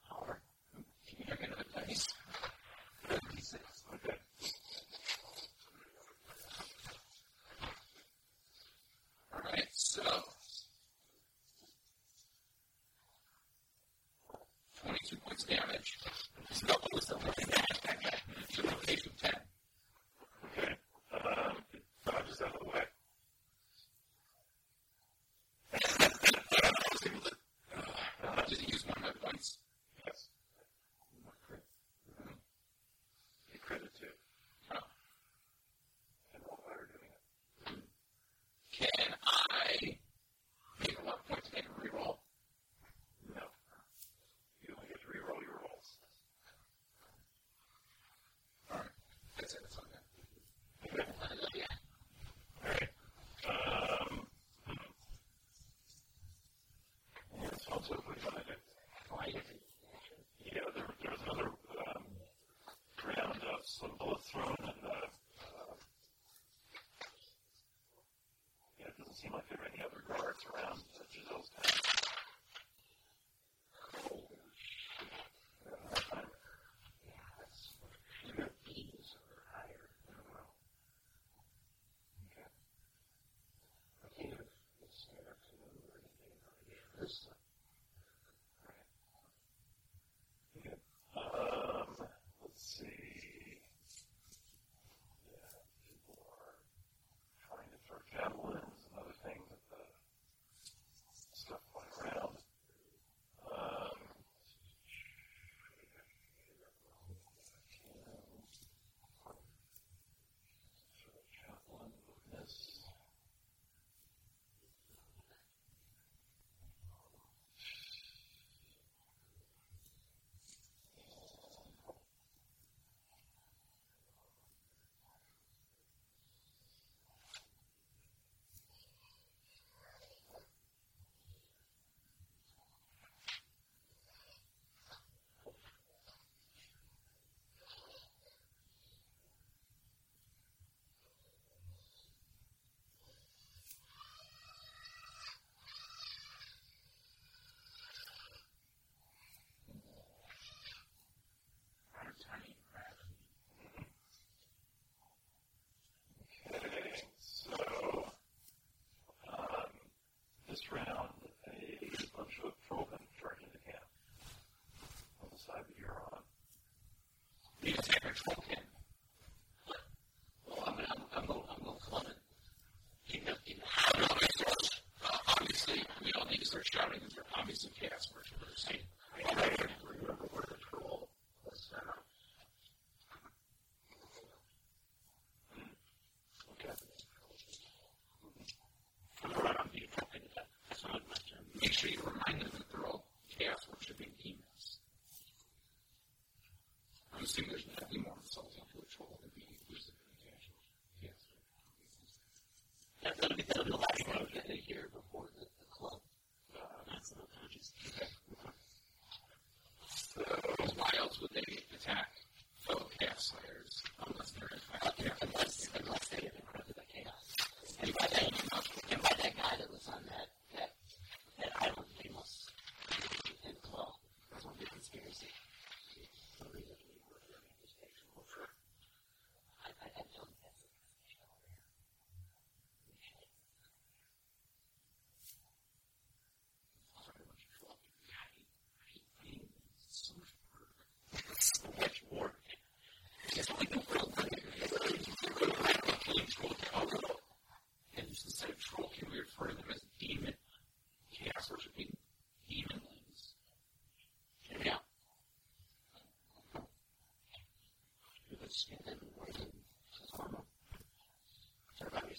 Yeah, it doesn't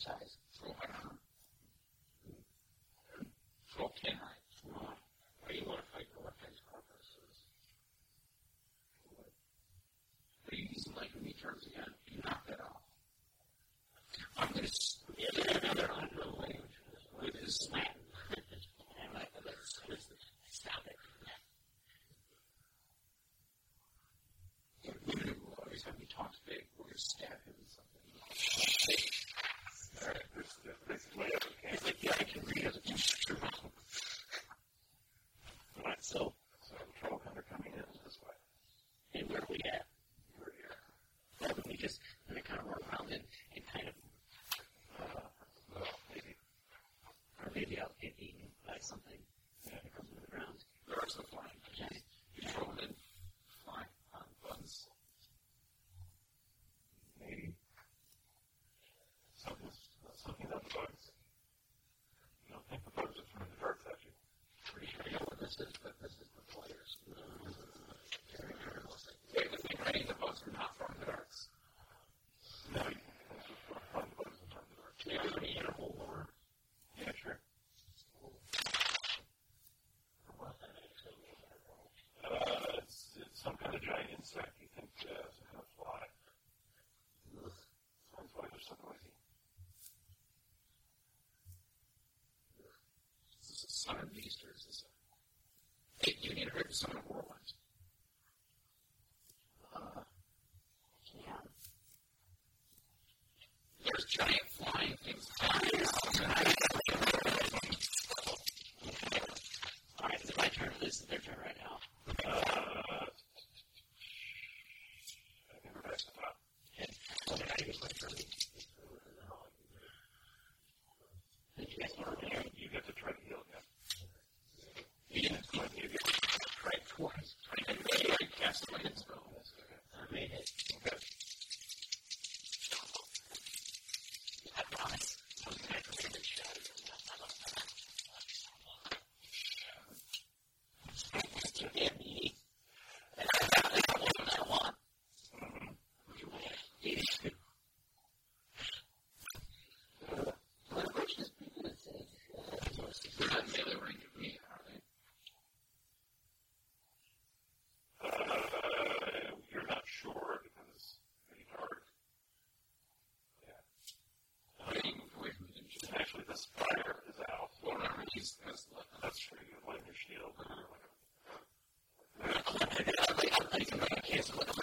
exercise is not attention to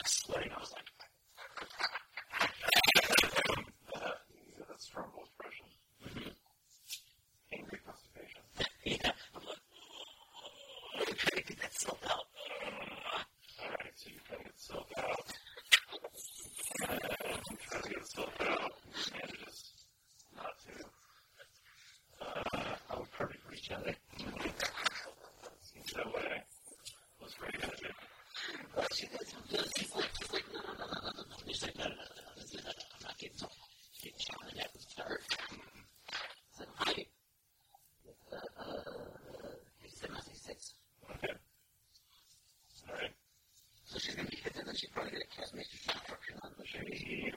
you because you were on the ground.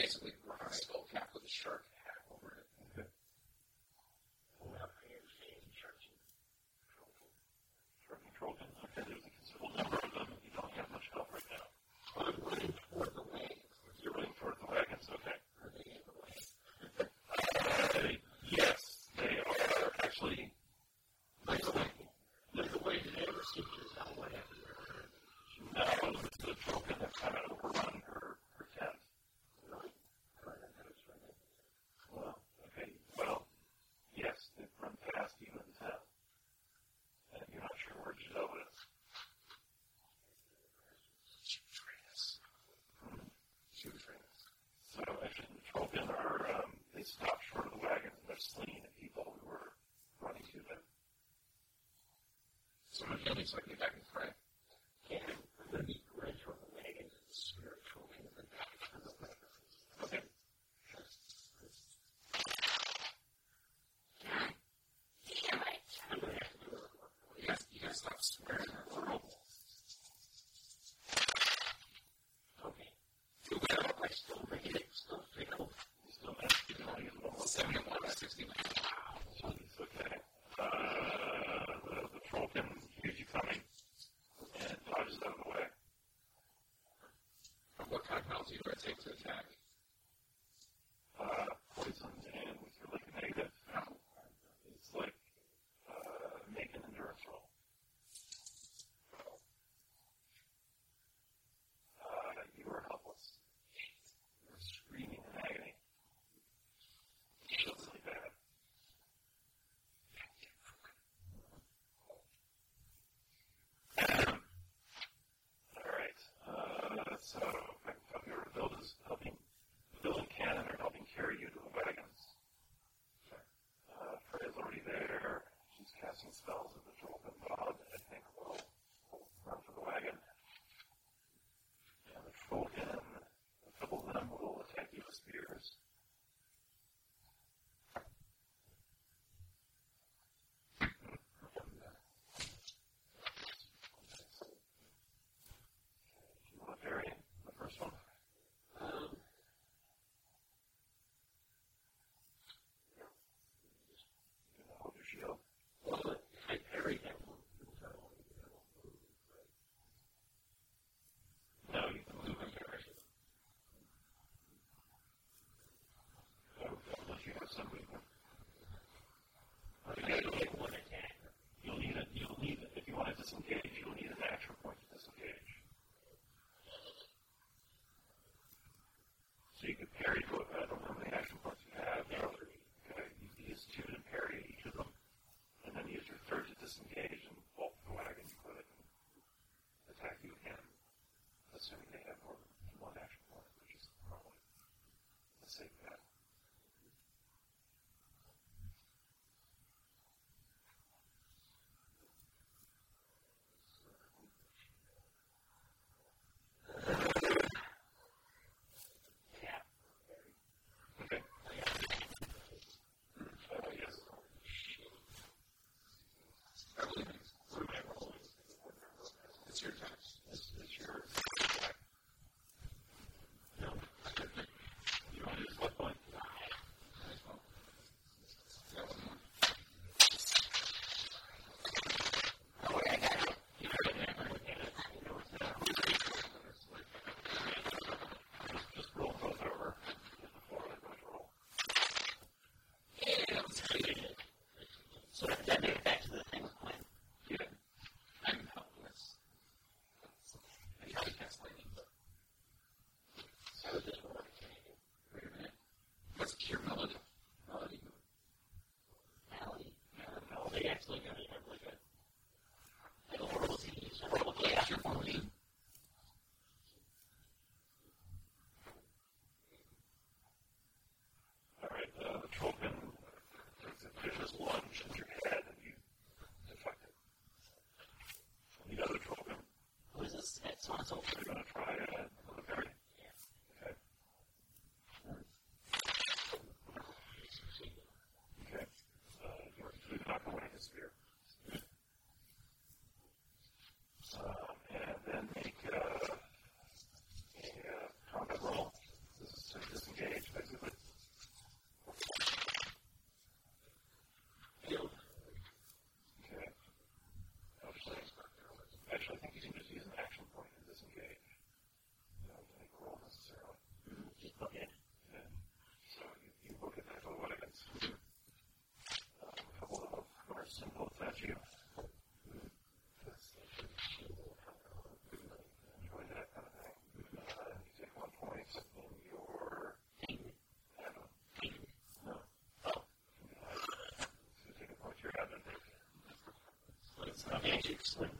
basically grind like you stockpiles penalty for able to attack. we were magic sling So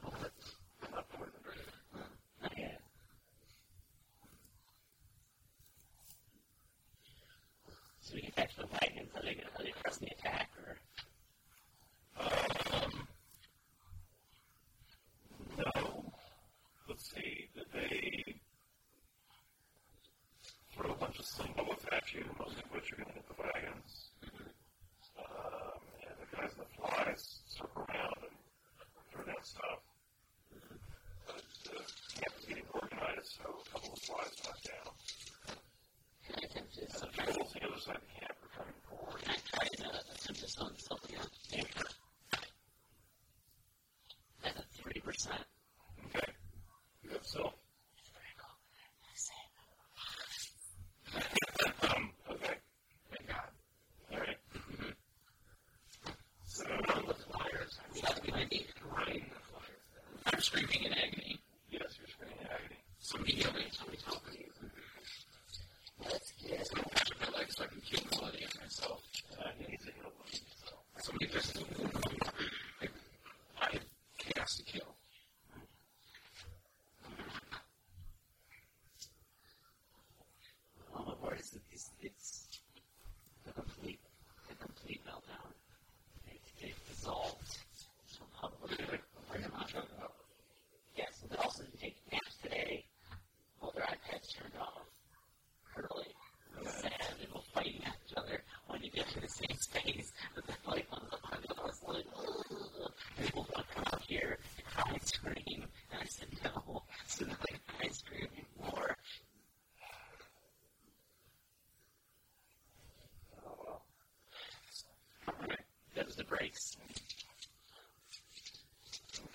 the brakes.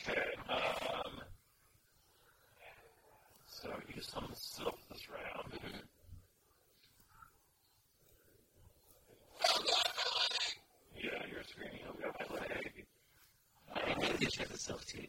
Okay. Um, so use some silk this round. Mm-hmm. Yeah, you're screaming, oh, I've got my leg. I need to should have the silk too.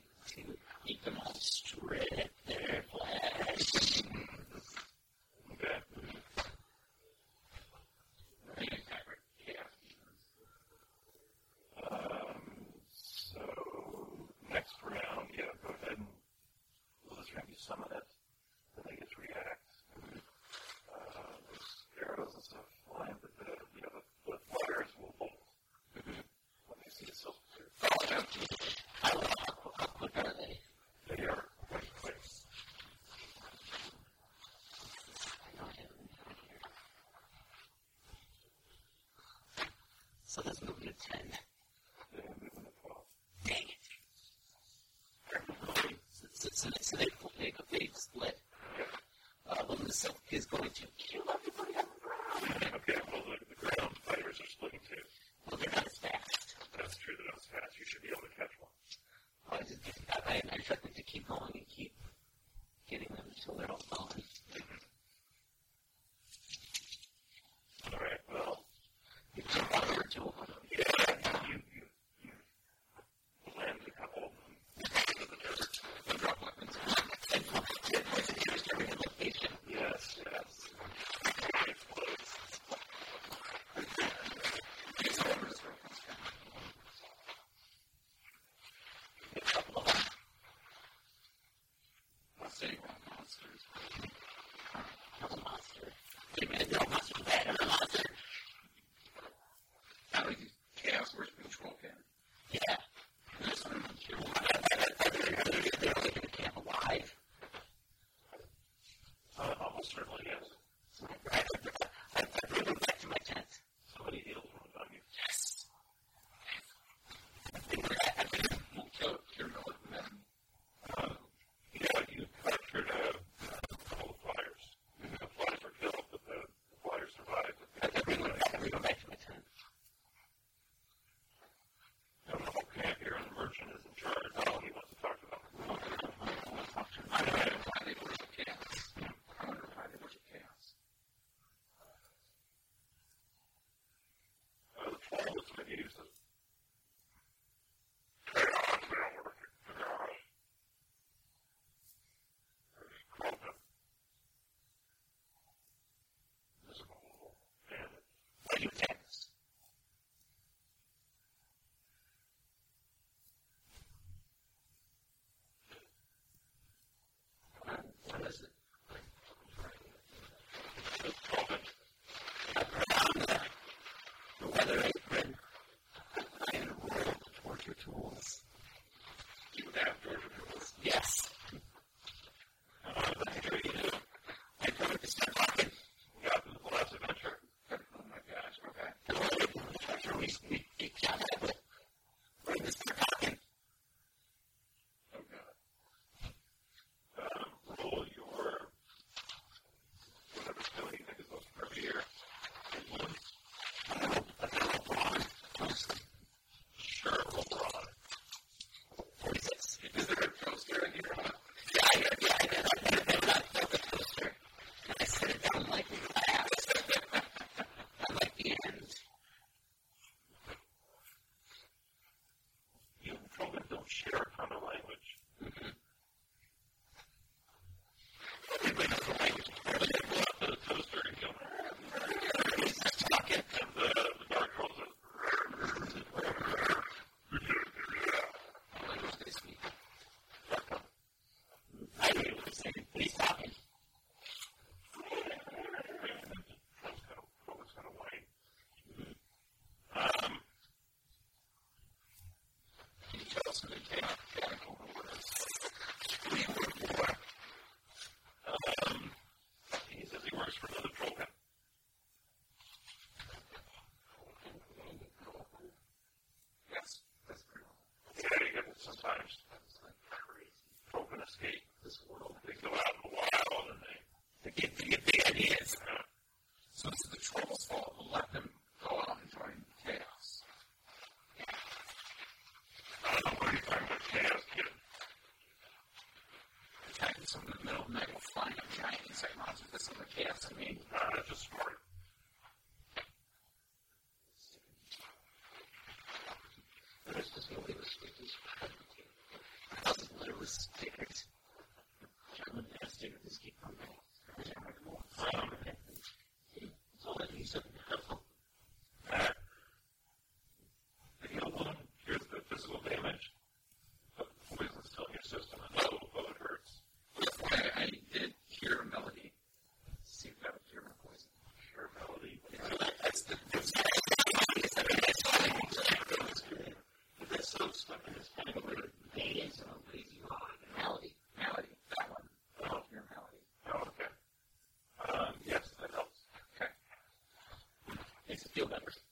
So that's movement 10. She'll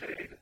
shade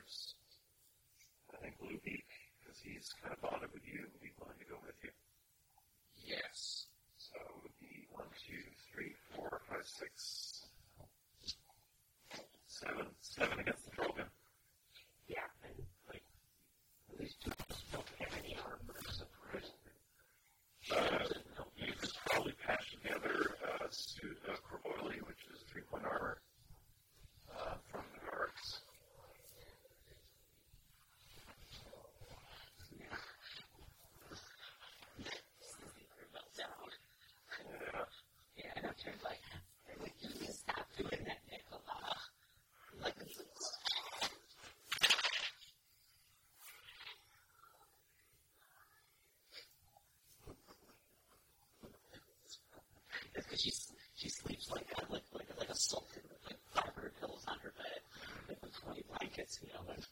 words, I think Luke, because he's kind of bonded with you, would be willing to go with you. it's, you know,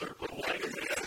Yeah, so we just slaughtered